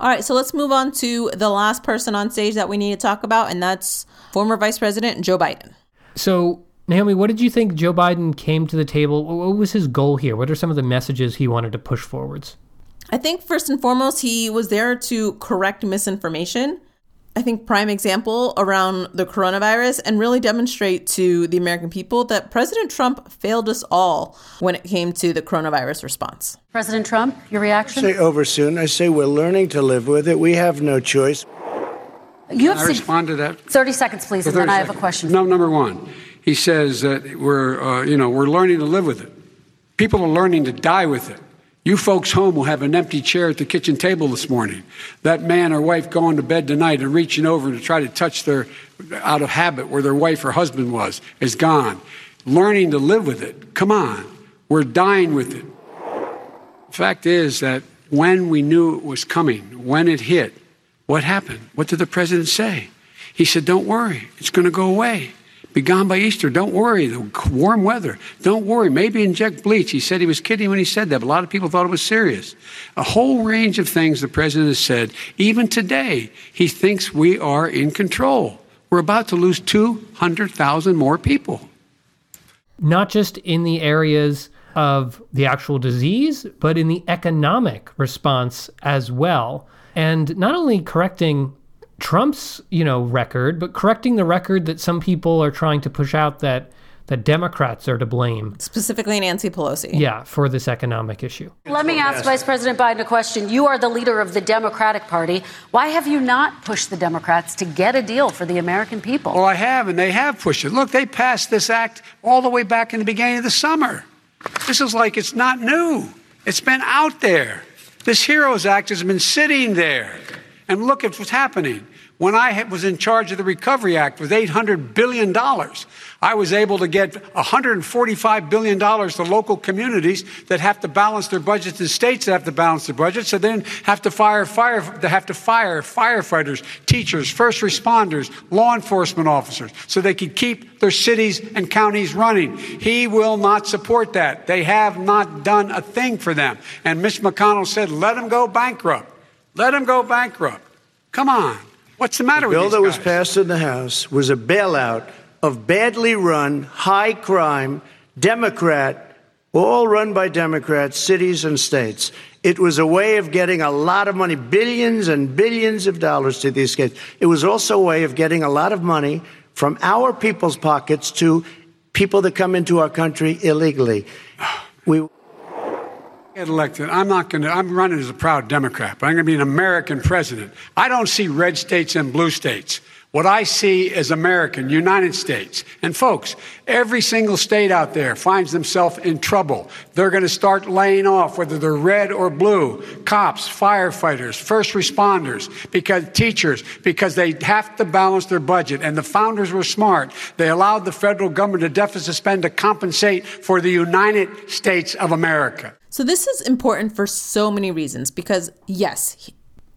All right, so let's move on to the last person on stage that we need to talk about, and that's former Vice President Joe Biden. So, Naomi, what did you think Joe Biden came to the table? What was his goal here? What are some of the messages he wanted to push forwards? I think first and foremost, he was there to correct misinformation. I think prime example around the coronavirus and really demonstrate to the American people that President Trump failed us all when it came to the coronavirus response. President Trump, your reaction? I Say over soon. I say we're learning to live with it. We have no choice. You I have sug- respond to that. 30 seconds, please, and then 30 I have a question. No, number one, he says that we're, uh, you know, we're learning to live with it. People are learning to die with it. You folks home will have an empty chair at the kitchen table this morning. That man or wife going to bed tonight and reaching over to try to touch their, out of habit where their wife or husband was, is gone. Learning to live with it. Come on. We're dying with it. The fact is that when we knew it was coming, when it hit, what happened? What did the president say? He said, Don't worry, it's going to go away. Be gone by Easter. Don't worry. The warm weather. Don't worry. Maybe inject bleach. He said he was kidding when he said that, but a lot of people thought it was serious. A whole range of things the president has said. Even today, he thinks we are in control. We're about to lose 200,000 more people. not just in the areas of the actual disease, but in the economic response as well. And not only correcting Trump's, you know, record, but correcting the record that some people are trying to push out that that Democrats are to blame, Specifically, Nancy Pelosi. yeah, for this economic issue. Let me ask Vice President Biden a question. You are the leader of the Democratic Party. Why have you not pushed the Democrats to get a deal for the American people? Well, I have, and they have pushed it. Look, they passed this act all the way back in the beginning of the summer. This is like it's not new, it's been out there. This HEROES Act has been sitting there. And look at what's happening. When I was in charge of the Recovery Act with $800 billion, I was able to get $145 billion to local communities that have to balance their budgets and states that have to balance their budgets, so then have to fire fire they have to fire firefighters, teachers, first responders, law enforcement officers, so they can keep their cities and counties running. He will not support that. They have not done a thing for them. And Mitch McConnell said, let them go bankrupt. Let them go bankrupt. Come on. What's the matter The with bill that was passed in the House was a bailout of badly run, high crime, Democrat, all run by Democrats, cities and states. It was a way of getting a lot of money, billions and billions of dollars to these states. It was also a way of getting a lot of money from our people's pockets to people that come into our country illegally. We get elected, I'm not going to, I'm running as a proud Democrat, but I'm going to be an American president. I don't see red states and blue states. What I see is American, United States. And folks, every single state out there finds themselves in trouble. They're going to start laying off, whether they're red or blue, cops, firefighters, first responders, because teachers, because they have to balance their budget. And the founders were smart. They allowed the federal government to deficit spend to compensate for the United States of America. So this is important for so many reasons because yes,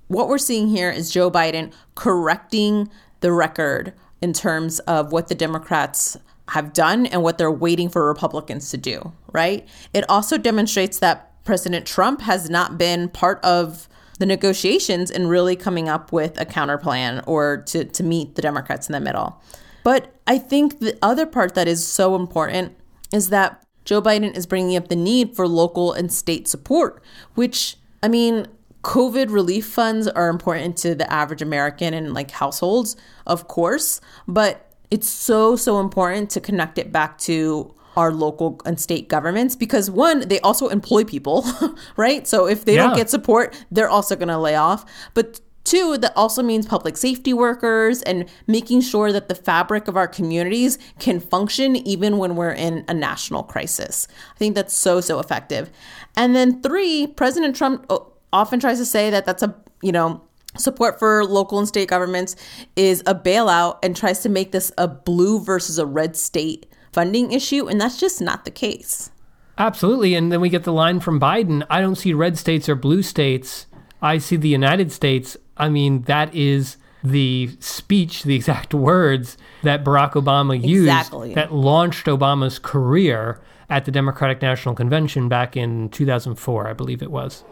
what we're seeing here is Joe Biden correcting the record in terms of what the Democrats have done and what they're waiting for Republicans to do, right? It also demonstrates that President Trump has not been part of the negotiations and really coming up with a counter plan or to, to meet the Democrats in the middle. But I think the other part that is so important is that Joe Biden is bringing up the need for local and state support, which, I mean, COVID relief funds are important to the average American and like households, of course, but it's so, so important to connect it back to our local and state governments because one, they also employ people, right? So if they Yeah. don't get support, they're also going to lay off. But Two, that also means public safety workers and making sure that the fabric of our communities can function even when we're in a national crisis. I think that's so, so effective. And then three, President Trump oh, often tries to say that that's a, you know, support for local and state governments is a bailout and tries to make this a blue versus a red state funding issue. And that's just not the case. Absolutely. And then we get the line from Biden I don't see red states or blue states. I see the United States. I mean, that is the speech, the exact words that Barack Obama used exactly. that launched Obama's career at the Democratic National Convention back in 2004, I believe it was.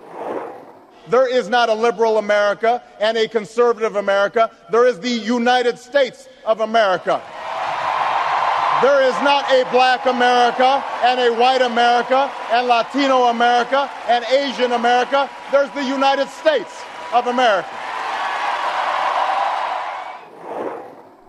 There is not a liberal America and a conservative America. There is the United States of America. There is not a black America and a white America and Latino America and Asian America. There's the United States of America.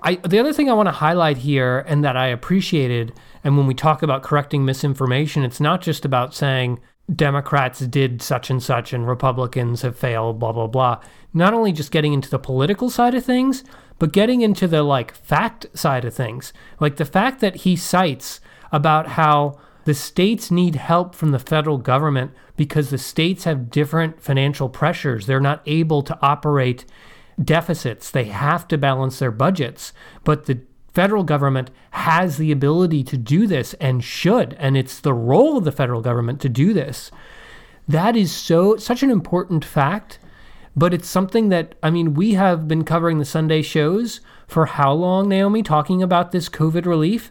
I, the other thing I want to highlight here and that I appreciated, and when we talk about correcting misinformation, it's not just about saying Democrats did such and such and Republicans have failed, blah, blah, blah. Not only just getting into the political side of things, but getting into the like fact side of things. Like the fact that he cites about how the states need help from the federal government because the states have different financial pressures. They're not able to operate deficits. They have to balance their budgets. But the federal government has the ability to do this and should, and it's the role of the federal government to do this. That is so such an important fact, but it's something that I mean, we have been covering the Sunday shows for how long, Naomi, talking about this COVID relief?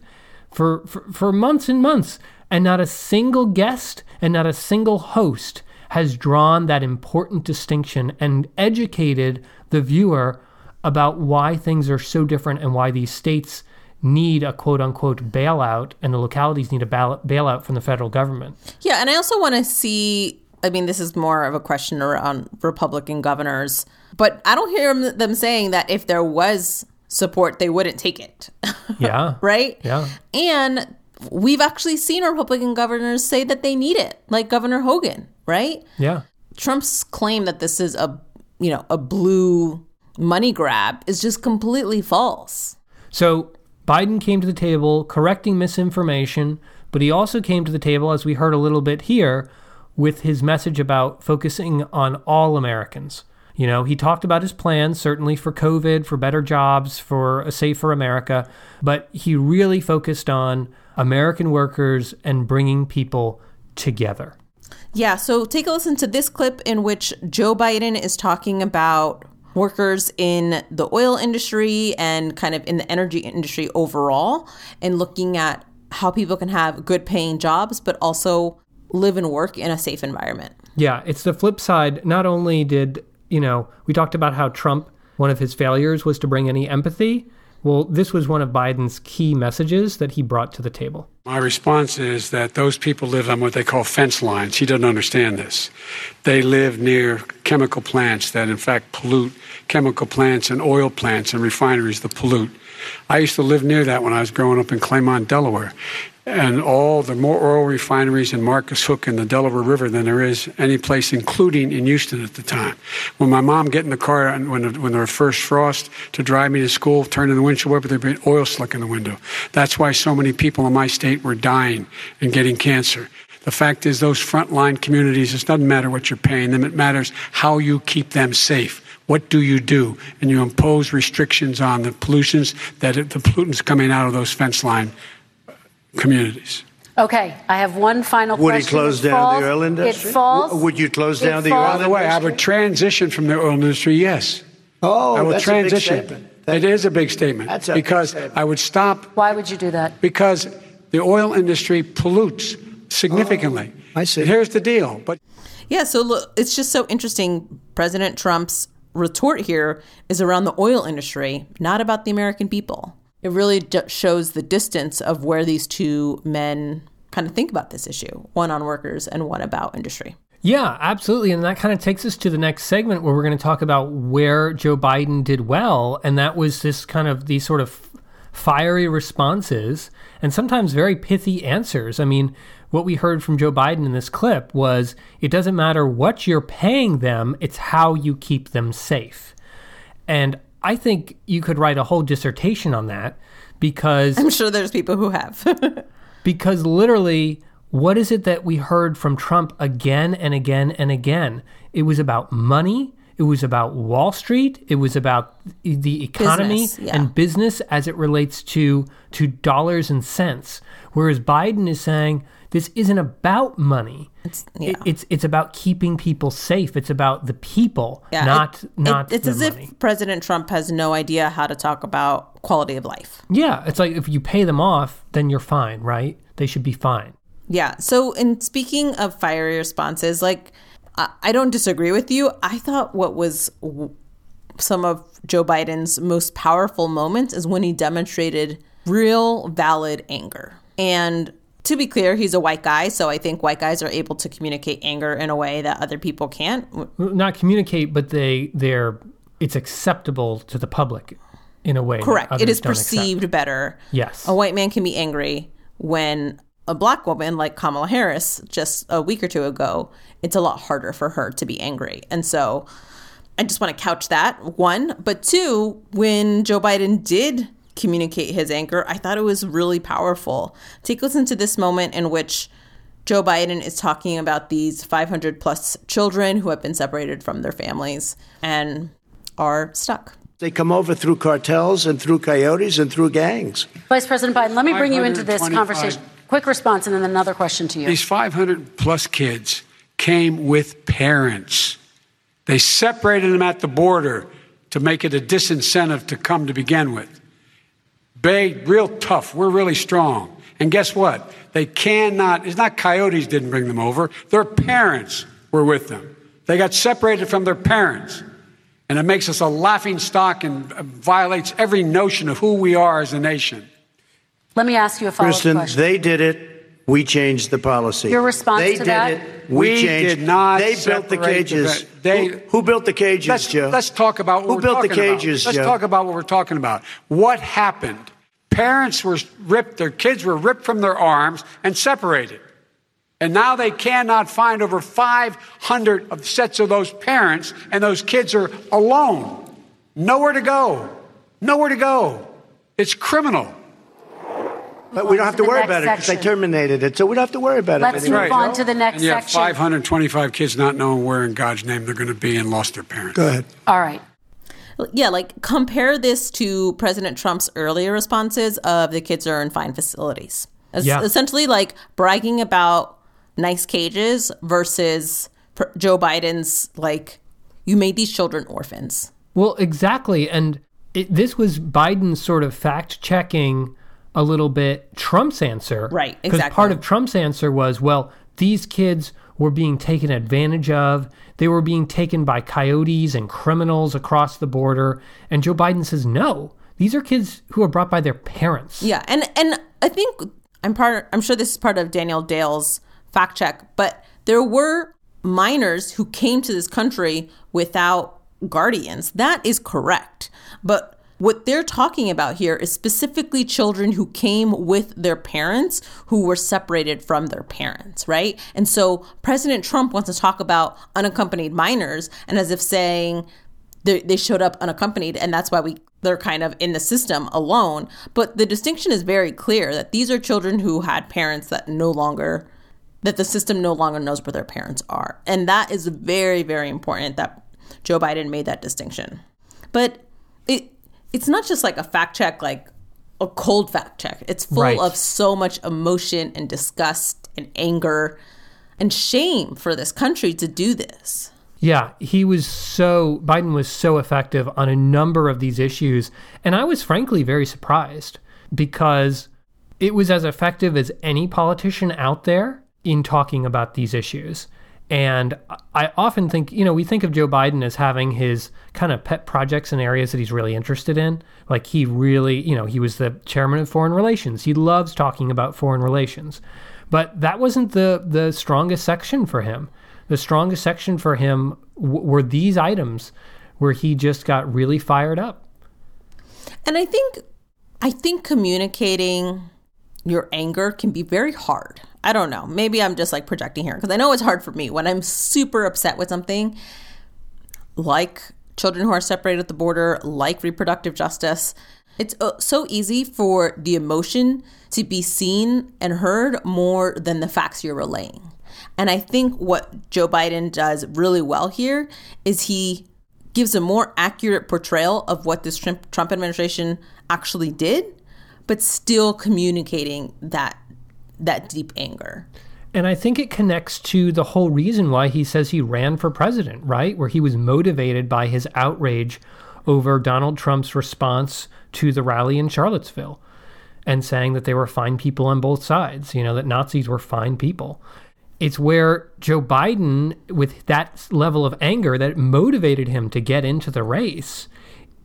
For, for, for months and months, and not a single guest and not a single host has drawn that important distinction and educated the viewer about why things are so different and why these states need a quote unquote bailout and the localities need a bailout from the federal government. Yeah, and I also want to see I mean, this is more of a question around Republican governors, but I don't hear them saying that if there was support, they wouldn't take it. Yeah. right? Yeah. And we've actually seen Republican governors say that they need it, like Governor Hogan, right? Yeah. Trump's claim that this is a, you know, a blue money grab is just completely false. So Biden came to the table correcting misinformation, but he also came to the table, as we heard a little bit here, with his message about focusing on all Americans. You know, he talked about his plans, certainly for COVID, for better jobs, for a safer America, but he really focused on American workers and bringing people together. Yeah, so take a listen to this clip in which Joe Biden is talking about workers in the oil industry and kind of in the energy industry overall, and looking at how people can have good paying jobs, but also live and work in a safe environment. Yeah, it's the flip side. Not only did, you know, we talked about how Trump, one of his failures was to bring any empathy. Well, this was one of Biden's key messages that he brought to the table. My response is that those people live on what they call fence lines. He doesn't understand this. They live near chemical plants that, in fact, pollute chemical plants and oil plants and refineries that pollute. I used to live near that when I was growing up in Claymont, Delaware and all the more oil refineries in Marcus Hook and the Delaware River than there is any place, including in Houston at the time. When my mom get in the car when, when there was first frost to drive me to school, turn in the windshield wiper, there'd be oil slick in the window. That's why so many people in my state were dying and getting cancer. The fact is, those frontline communities, it doesn't matter what you're paying them, it matters how you keep them safe. What do you do? And you impose restrictions on the pollutions that the pollutants coming out of those fence line communities. Okay, I have one final would question. Would he close it down falls, the oil industry? It falls. Would you close down the falls. oil industry? By the way, I would transition from the oil industry, yes. Oh, I would that's transition. a big statement. That, it is a big statement. That's a because big statement. I would stop. Why would you do that? Because the oil industry pollutes significantly. Oh, I see. And here's the deal. But yeah, so look, it's just so interesting. President Trump's retort here is around the oil industry, not about the American people it really shows the distance of where these two men kind of think about this issue one on workers and one about industry. Yeah, absolutely. And that kind of takes us to the next segment where we're going to talk about where Joe Biden did well. And that was this kind of these sort of fiery responses and sometimes very pithy answers. I mean, what we heard from Joe Biden in this clip was it doesn't matter what you're paying them, it's how you keep them safe. And I think you could write a whole dissertation on that because I'm sure there's people who have. because literally what is it that we heard from Trump again and again and again? It was about money, it was about Wall Street, it was about the economy Business, yeah. and business as it relates to to dollars and cents. Whereas Biden is saying this isn't about money. It's yeah. it's it's about keeping people safe. It's about the people, Yeah, not it- not it- it's the as money. if President Trump has no idea how to talk about quality of life. Yeah, it's like if you pay them off, then you're fine, right? They should be fine. Yeah. So, in speaking of fiery responses, like I, I don't disagree with you. I thought what was w- some of Joe Biden's most powerful moments is when he demonstrated real, valid anger. And to be clear, he's a white guy, so I think white guys are able to communicate anger in a way that other people can't. Not communicate, but they they're it's acceptable to the public in a way. Correct. It others don't accept. perceived better. Yes. A white man can be angry when a black woman like Kamala Harris just a week or two ago, it's a lot harder for her to be angry. And so I just want to couch that one, but two, when Joe Biden did communicate his anger, I thought it was really powerful. Take us into this moment in which Joe Biden is talking about these 500 plus children who have been separated from their families and are stuck. They come over through cartels and through coyotes and through gangs. Vice President Biden, let me bring you into this conversation. Quick response and then another question to you. These 500 plus kids came with parents. They separated them at the border to make it a disincentive to come to begin with. Big, real tough. We're really strong. And guess what? They cannot, it's not coyotes didn't bring them over, their parents were with them. They got separated from their parents. And it makes us a laughing stock and violates every notion of who we are as a nation. Let me ask you a follow-up Kristen, question. they did it. We changed the policy. Your response they to did that? it. We, We changed. did not They built the separate the cages. they- who, who built the cages, Let's, Joe? let's talk about what Who we're built the talking about. cages, Let's Joe? talk about what we're talking about. What happened? Parents were ripped, their kids were ripped from their arms and separated. And now they cannot find over 500 of sets of those parents, and those kids are alone. Nowhere to go. Nowhere to go. It's criminal. but we don't have to the worry next about it because they terminated it, so we don't have to worry about it. Let's it anymore. move on to the next and you have 525 kids not knowing where in God's name they're going to be and lost their parents. Go ahead. All right. Yeah, like compare this to President Trump's earlier responses of the kids are in fine facilities. Es- Yeah. Essentially, like bragging about nice cages versus pr- Joe Biden's, like, you made these children orphans. Well, exactly. And it, this was Biden's sort of fact checking a little bit Trump's answer. Right, Exactly. Because part of Trump's answer was, well, these kids were being taken advantage of. They were being taken by coyotes and criminals across the border. And Joe Biden says, no, these are kids who are brought by their parents. Yeah, and and I think I'm part. I'm sure this is part of Daniel Dale's fact check, but there were minors who came to this country without guardians. That is correct, but. What they're talking about here is specifically children who came with their parents who were separated from their parents, right? And so President Trump wants to talk about unaccompanied minors and as if saying they, showed up unaccompanied and that's why we they're kind of in the system alone. But the distinction is very clear that these are children who had parents that no longer that the system no longer knows where their parents are. And that is very very important that joe biden made that distinction. But it it's not just like a fact check like a cold fact check it's full Right. of so much emotion and disgust and anger and shame for this country to do this Yeah, he was so, Biden was so effective on a number of these issues. And I was frankly very surprised because it was as effective as any politician out there in talking about these issues. And I often think, you know, we think of Joe Biden as having his kind of pet projects and areas that he's really interested in. Like he really, you know, he was the chairman of foreign relations. He loves talking about foreign relations. But that wasn't the the strongest section for him. The strongest section for him w- were these items where he just got really fired up. And I think I think communicating your anger can be very hard. I don't know. Maybe I'm just like projecting here because I know it's hard for me when I'm super upset with something like children who are separated at the border, like reproductive justice. It's uh, so easy for the emotion to be seen and heard more than the facts you're relaying. And I think what Joe Biden does really well here is he gives a more accurate portrayal of what this Trump, Trump administration actually did, but still communicating that that deep anger. And I think it connects to the whole reason why he says he ran for president, right? Where he was motivated by his outrage over Donald Trump's response to the rally in Charlottesville and saying that they were fine people on both sides, you know, that Nazis were fine people. It's where Joe Biden, with that level of anger, that motivated him to get into the race.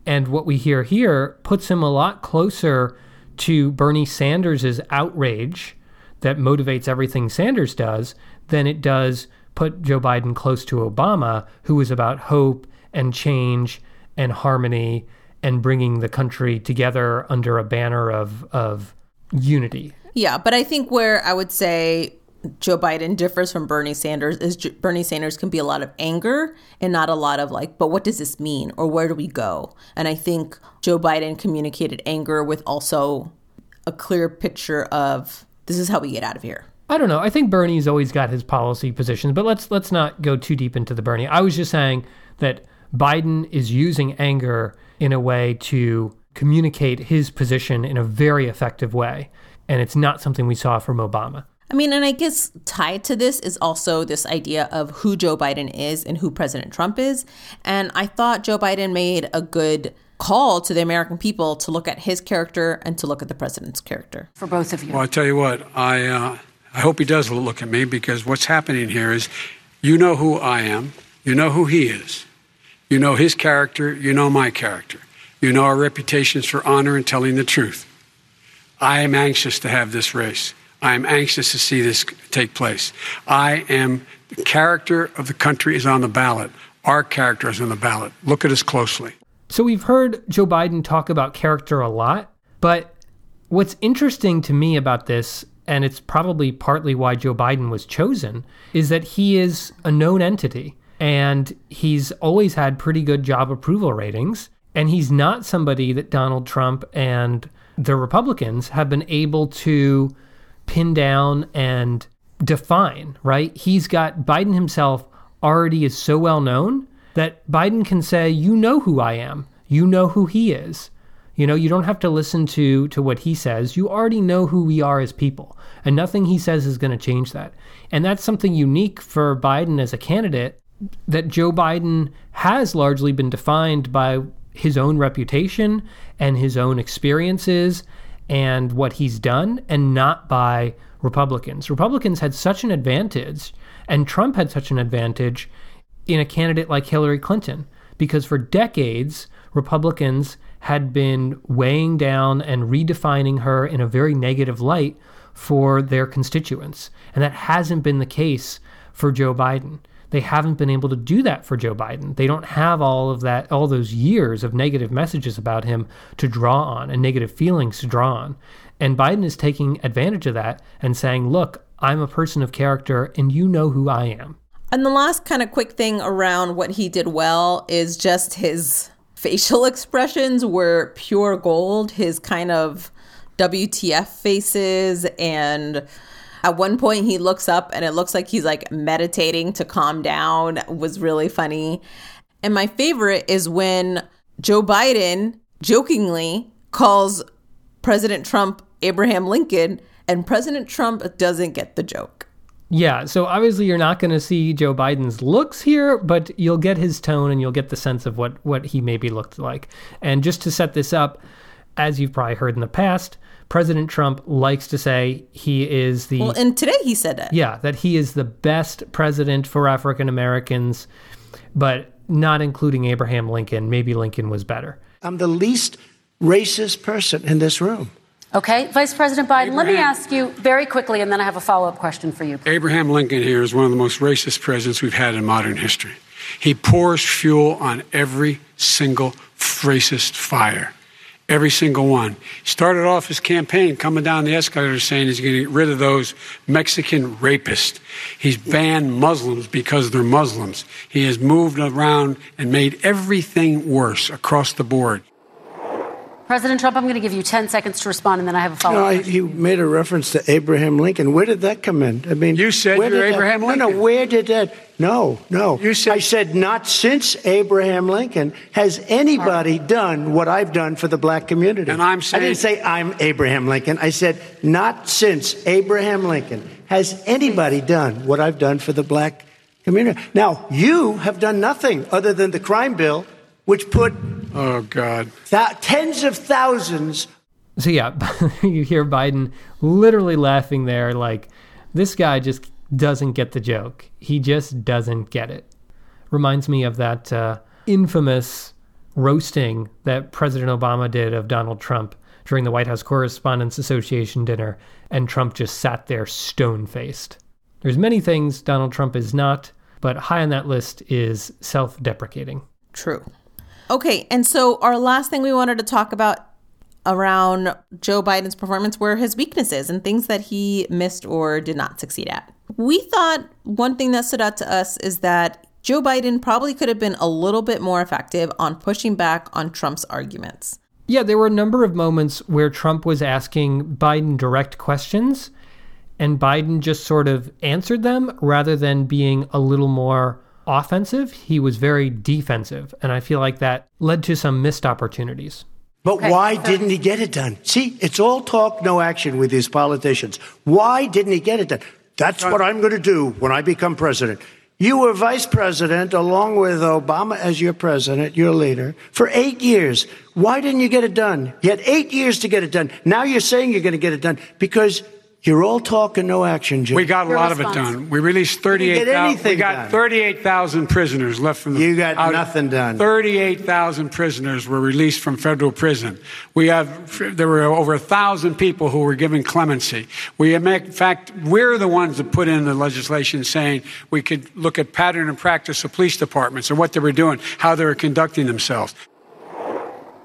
And what we hear here puts him a lot closer to Bernie Sanders' outrage that motivates everything Sanders does than it does put Joe Biden close to Obama, who was about hope and change and harmony and bringing the country together under a banner of of unity. Yeah, but I think where I would say Joe Biden differs from Bernie Sanders is J- Bernie Sanders can be a lot of anger and not a lot of like, but what does this mean or where do we go? And I think Joe Biden communicated anger with also a clear picture of this is how we get out of here. I don't know. I think Bernie's always got his policy positions, but let's let's not go too deep into the Bernie. I was just saying that Biden is using anger in a way to communicate his position in a very effective way, and it's not something we saw from Obama. I mean, and I guess tied to this is also this idea of who Joe Biden is and who President Trump is. And I thought Joe Biden made a good call to the American people to look at his character and to look at the president's character. For both of you. Well, I tell you what, I uh, I hope he does look at me because what's happening here is, you know who I am, you know who he is, you know his character, you know my character, you know our reputations for honor and telling the truth. I am anxious to have this race. I am anxious to see this take place. I am the character of the country is on the ballot. Our character is on the ballot. Look at us closely. So we've heard Joe Biden talk about character a lot, but what's interesting to me about this, and it's probably partly why Joe Biden was chosen, is that he is a known entity and he's always had pretty good job approval ratings. And he's not somebody that Donald Trump and the Republicans have been able to pin down and define, right? He's got Biden himself already is so well known that Biden can say, "You know who I am. You know who he is." You know, you don't have to listen to to what he says. You already know who we are as people, and nothing he says is going to change that. And that's something unique for Biden as a candidate that Joe Biden has largely been defined by his own reputation and his own experiences and what he's done and not by Republicans. Republicans had such an advantage and Trump had such an advantage in a candidate like Hillary Clinton because for decades, Republicans had been weighing down and redefining her in a very negative light for their constituents. And that hasn't been the case for Joe Biden. They haven't been able to do that for Joe Biden. They don't have all of that, all those years of negative messages about him to draw on and negative feelings to draw on. And Biden is taking advantage of that and saying, look, I'm a person of character and you know who I am. And the last kind of quick thing around what he did well is just his facial expressions were pure gold. His kind of WTF faces and at one point he looks up and it looks like he's like meditating to calm down was really funny. And my favorite is when Joe Biden jokingly calls President Trump Abraham Lincoln and President Trump doesn't get the joke. Yeah, so obviously you're not going to see Joe Biden's looks here, but you'll get his tone and you'll get the sense of what what he maybe looked like. And just to set this up, as you've probably heard in the past, President Trump likes to say he is the Well, and today he said that. yeah, that he is the best president for African Americans, but not including Abraham Lincoln. Maybe Lincoln was better. I'm the least racist person in this room. Okay, Vice President Biden, let me ask you very quickly, and then I have a follow up question for you. Abraham Lincoln here is one of the most racist presidents we've had in modern history. He pours fuel on every single racist fire. Every single one. He started off his campaign coming down the escalator saying he's going to get rid of those Mexican rapists. He's banned Muslims because they're Muslims. He has moved around and made everything worse across the board. President Trump, I'm going to give you 10 seconds to respond, and then I have a follow up. No, you made a reference to Abraham Lincoln. Where did that come in? I mean, you said where you're did Abraham that, Lincoln. No, no, where did that? No, no. You said I said not since Abraham Lincoln has anybody done what I've done for the black community. And I'm I didn't say I'm Abraham Lincoln. I said not since Abraham Lincoln has anybody done what I've done for the black community. Now you have done nothing other than the crime bill, which put Oh, God. th- tens of thousands So yeah, you hear Biden literally laughing there, like this guy just doesn't get the joke. He just doesn't get it. Reminds me of that uh, infamous roasting that President Obama did of Donald Trump during the White House Correspondents Association dinner, and Trump just sat there stone faced. There's many things Donald Trump is not, but high on that list is self-deprecating. True. Okay, and so our last thing we wanted to talk about around Joe Biden's performance were his weaknesses and things that he missed or did not succeed at. We thought one thing that stood out to us is that Joe Biden probably could have been a little bit more effective on pushing back on Trump's arguments. Yeah, there were a number of moments where Trump was asking Biden direct questions and Biden just sort of answered them rather than being a little more offensive. He was very defensive. And I feel like that led to some missed opportunities. But why didn't he get it done? See, it's all talk, no action with these politicians. Why didn't he get it done? That's what I'm going to do when I become president. You were vice president along with Obama as your president, your leader, for eight years. Why didn't you get it done? You had eight years to get it done. Now you're saying you're going to get it done because you're all talk and no action, Jim. We got a Your lot of it done. We released didn't 38,000. We got 38,000 prisoners left from the. You got out- nothing done. 38,000 prisoners were released from federal prison. We have there were over a thousand people who were given clemency. We in fact we're the ones that put in the legislation saying we could look at pattern and practice of police departments and what they were doing, how they were conducting themselves.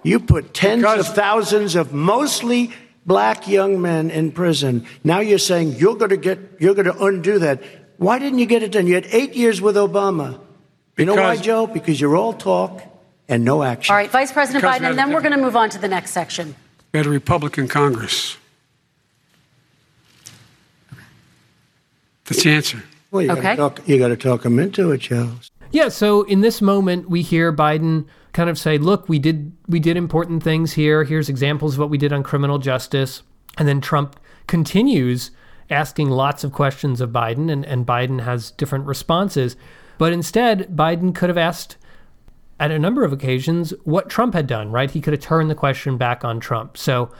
You put tens Because- of thousands of mostly black young men in prison. Now you're saying you're going to get, you're going to undo that. Why didn't you get it done? You had eight years with Obama. You know why, Joe? Because you're all talk and no action. All right, Vice President Because Biden, and then we're going to move on to the next section. We had a Republican Congress. That's the answer. Well, you Okay. got to talk. You got to talk them into it, Joe. Yeah, so in this moment we hear Biden kind of say, "Look, we did we did important things here. Here's examples of what we did on criminal justice." And then Trump continues asking lots of questions of Biden and, and Biden has different responses. But instead, Biden could have asked at a number of occasions what Trump had done, right? He could have turned the question back on Trump. So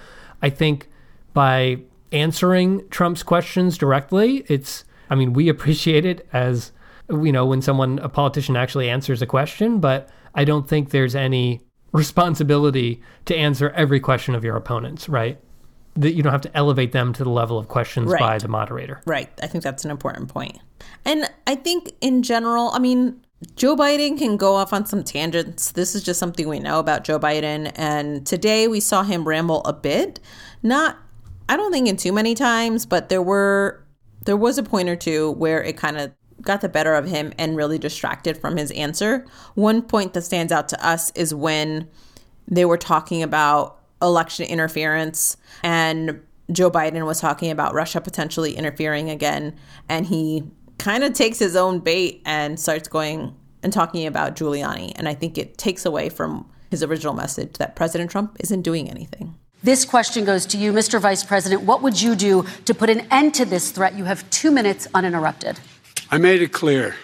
I think by answering Trump's questions directly, it's, I mean, we appreciate it as, you know, when someone, a politician actually answers a question, but I don't think there's any responsibility to answer every question of your opponents, right? That you don't have to elevate them to the level of questions Right. by the moderator. Right. I think that's an important point. And I think in general, I mean, Joe Biden can go off on some tangents. This is just something we know about Joe Biden. And today we saw him ramble a bit. Not, I don't think in too many times, but there were, there was a point or two where it kind of got the better of him and really distracted from his answer. One point that stands out to us is when they were talking about election interference and Joe Biden was talking about Russia potentially interfering again and he kind of takes his own bait and starts going and talking about Giuliani and I think it takes away from his original message that President Trump isn't doing anything. This question goes to you, Mr. Vice President. What would you do to put an end to this threat? You have two minutes uninterrupted. I made it clear,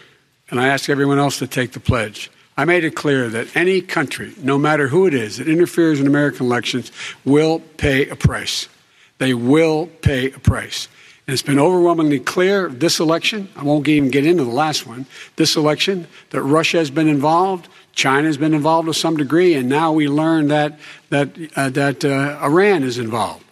and I ask everyone else to take the pledge. I made it clear that any country, no matter who it is, that interferes in American elections will pay a price. They will pay a price. And it's been overwhelmingly clear this election, I won't even get into the last one, this election, that Russia has been involved, China has been involved to some degree, and now we learn that, that, uh, that uh, Iran is involved.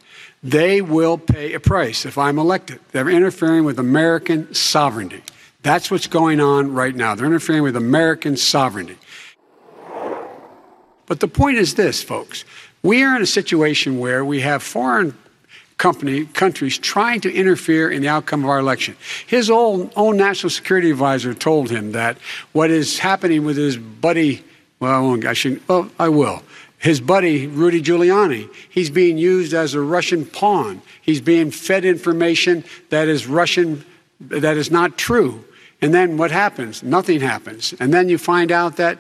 They will pay a price if I'm elected. They're interfering with American sovereignty. That's what's going on right now. They're interfering with American sovereignty. But the point is this, folks. We are in a situation where we have foreign company countries trying to interfere in the outcome of our election. His own, own national security advisor told him that what is happening with his buddy, well, I, won't, I shouldn't, well, I will. His buddy, Rudy Giuliani, he's being used as a Russian pawn. He's being fed information that is Russian, that is not true. And then what happens? Nothing happens. And then you find out that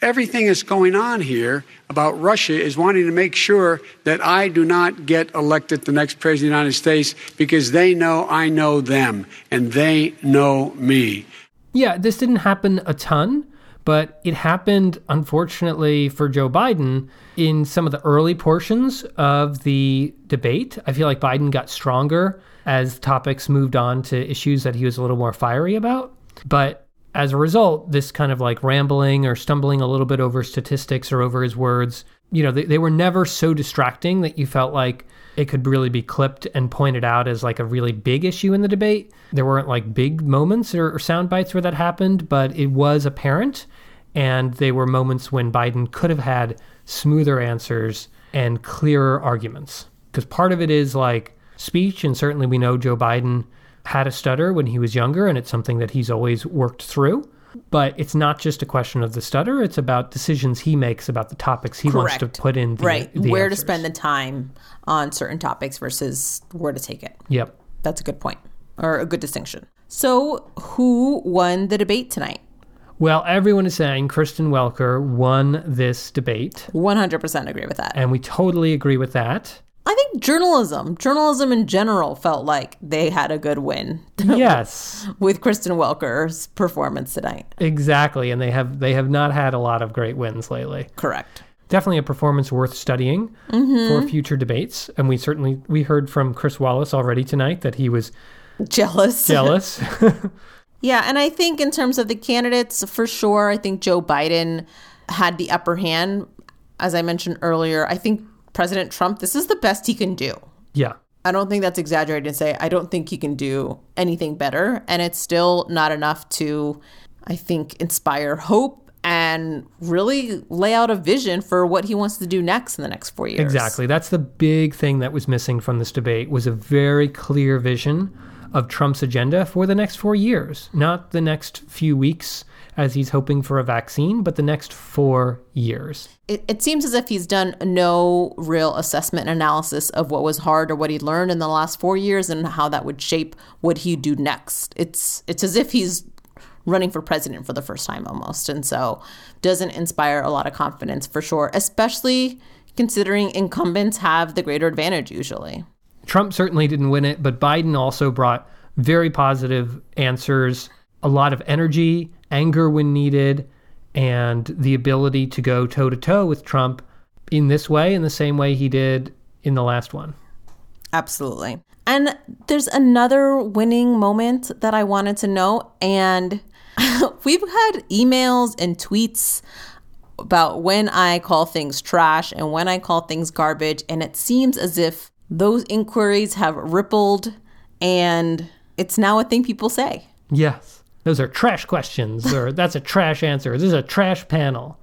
everything that's going on here about Russia is wanting to make sure that I do not get elected the next president of the United States because they know I know them and they know me. Yeah, this didn't happen a ton, but it happened, unfortunately, for Joe Biden in some of the early portions of the debate. I feel like Biden got stronger as topics moved on to issues that he was a little more fiery about. But as a result, this kind of like rambling or stumbling a little bit over statistics or over his words, you know, they, they were never so distracting that you felt like it could really be clipped and pointed out as like a really big issue in the debate. There weren't like big moments or, or sound bites where that happened, but it was apparent. And they were moments when Biden could have had smoother answers and clearer arguments. Because part of it is like speech, and certainly we know Joe Biden had a stutter when he was younger, and it's something that he's always worked through. But it's not just a question of the stutter; it's about decisions he makes about the topics he wants to put in. The, right. the where answers. to spend the time on certain topics versus where to take it. Yep. That's a good point or a good distinction. So, who won the debate tonight? Well, everyone is saying Kristen Welker won this debate, 100% agree with that. and we totally agree with that. I think journalism, journalism in general, felt like they had a good win yes, with Kristen Welker's performance tonight. exactly, and they have they have not had a lot of great wins lately. Correct. Definitely a performance worth studying mm-hmm. for future debates, and we certainly we heard from Chris Wallace already tonight that he was Jealous. jealous. Yeah, and I think in terms of the candidates, for sure, I think Joe Biden had the upper hand. As I mentioned earlier, I think President Trump, this is the best he can do. yeah, I don't think that's exaggerated to say I don't think he can do anything better. And it's still not enough to, I think, inspire hope and really lay out a vision for what he wants to do next in the next four years. Exactly. That's the big thing that was missing from this debate was a very clear vision of Trump's agenda for the next 4 years. Not the next few weeks as he's hoping for a vaccine, but the next 4 years. It, it seems as if he's done no real assessment and analysis of what was hard or what he learned in the last four years and how that would shape what he'd do next. It's it's as if he's running for president for the first time almost, and so doesn't inspire a lot of confidence for sure, especially considering incumbents have the greater advantage usually. Trump certainly didn't win it, but Biden also brought very positive answers, a lot of energy, anger when needed, and the ability to go toe to toe with Trump in this way, in the same way he did in the last one. Absolutely. And there's another winning moment that I wanted to know. And we've had emails and tweets about when I call things trash and when I call things garbage. And it seems as if those inquiries have rippled and it's now a thing people say. Yes. Those are trash questions, or that's a trash answer. This is a trash panel,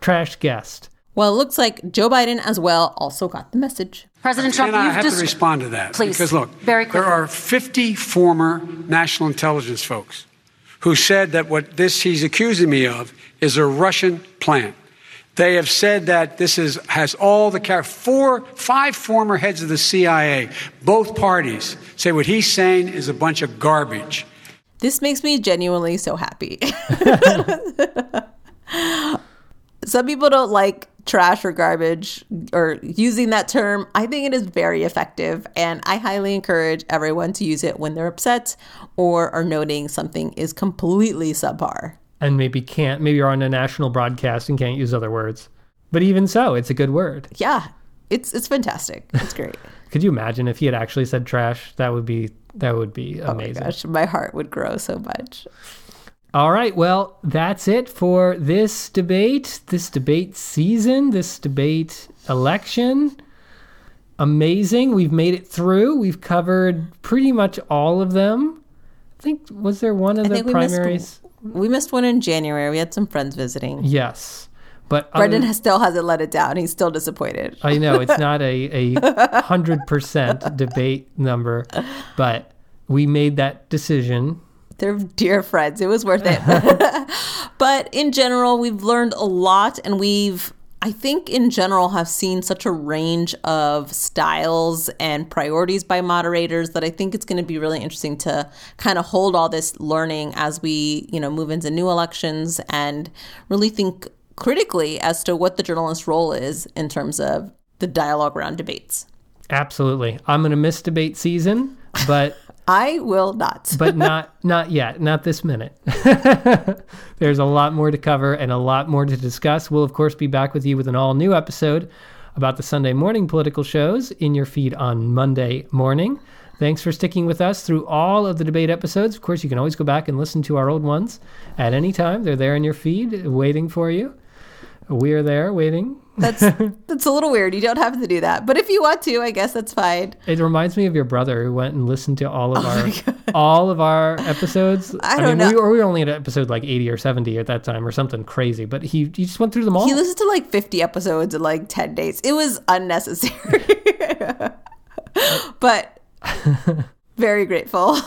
trash guest. Well, it looks like Joe Biden as well also got the message. President Trump, and I you've have just to respond to that. Please, Because look, very quickly. there are 50 former national intelligence folks who said that what this he's accusing me of is a Russian plant. They have said that this is has all the char- four, five former heads of the CIA, both parties say what he's saying is a bunch of garbage. This makes me genuinely so happy. Some people don't like trash or garbage or using that term. I think it is very effective, and I highly encourage everyone to use it when they're upset or are noting something is completely subpar. And maybe can't, maybe you're on a national broadcast and can't use other words. But even so, it's a good word. Yeah, it's it's fantastic. It's great. Could you imagine if he had actually said trash? That would be that would be oh my amazing. gosh, my heart would grow so much. All right, well, that's it for this debate, this debate season, this debate election. Amazing. We've made it through. We've covered pretty much all of them. I think was there one of I the think we primaries? missed we missed one in January. We had some friends visiting. Yes. But Brendan other- has, still hasn't let it down. He's still disappointed. I know it's not a a hundred percent debate number, but we made that decision. They're dear friends. It was worth it. but in general, we've learned a lot and we've I think in general have seen such a range of styles and priorities by moderators that I think it's going to be really interesting to kind of hold all this learning as we, you know, move into new elections and really think critically as to what the journalist's role is in terms of the dialogue around debates. Absolutely, I'm going to miss debate season, but I will not. but not not yet, not this minute. There's a lot more to cover and a lot more to discuss. We'll of course be back with you with an all new episode about the Sunday morning political shows in your feed on Monday morning. Thanks for sticking with us through all of the debate episodes. Of course, you can always go back and listen to our old ones at any time. They're there in your feed waiting for you. We are there waiting. That's that's a little weird. You don't have to do that. But if you want to, I guess that's fine. It reminds me of your brother who went and listened to all of oh our all of our episodes. I mean, don't know. We were, we were only at episode like eighty or seventy at that time, or something crazy. But he he just went through them all. He listened to like 50 episodes in like 10 days. It was unnecessary. but very grateful.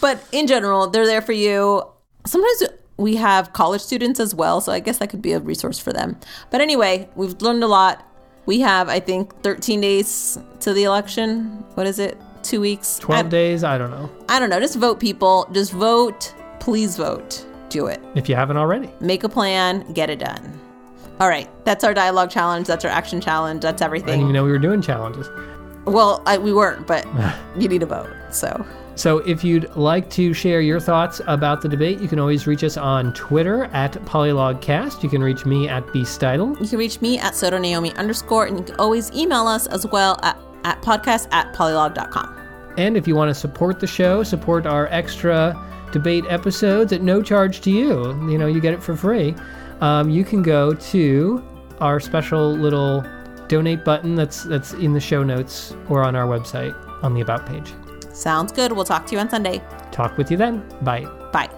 but in general, they're there for you. Sometimes we have college students as well, so I guess that could be a resource for them. But anyway, we've learned a lot. We have, I think, 13 days to the election. What is it? Two weeks? Twelve I, days. I don't know I don't know. Just vote, people. Just vote. Please vote. Do it. if you haven't already. Make a plan. Get it done. All right. That's our dialogue challenge. That's our action challenge. That's everything. I didn't even know we were doing challenges. Well, I, we weren't, but you need a vote. So So if you'd like to share your thoughts about the debate, you can always reach us on Twitter at PolylogCast. You can reach me at BStitle. you can reach me at Soto Naomi underscore, and you can always email us as well at, at podcast at polylog.com. And if you want to support the show, support our extra debate episodes at no charge to you, you know, you get it for free, um, you can go to our special little donate button that's that's in the show notes or on our website on the about page. Sounds good. We'll talk to you on Sunday. Talk with you then. Bye. Bye.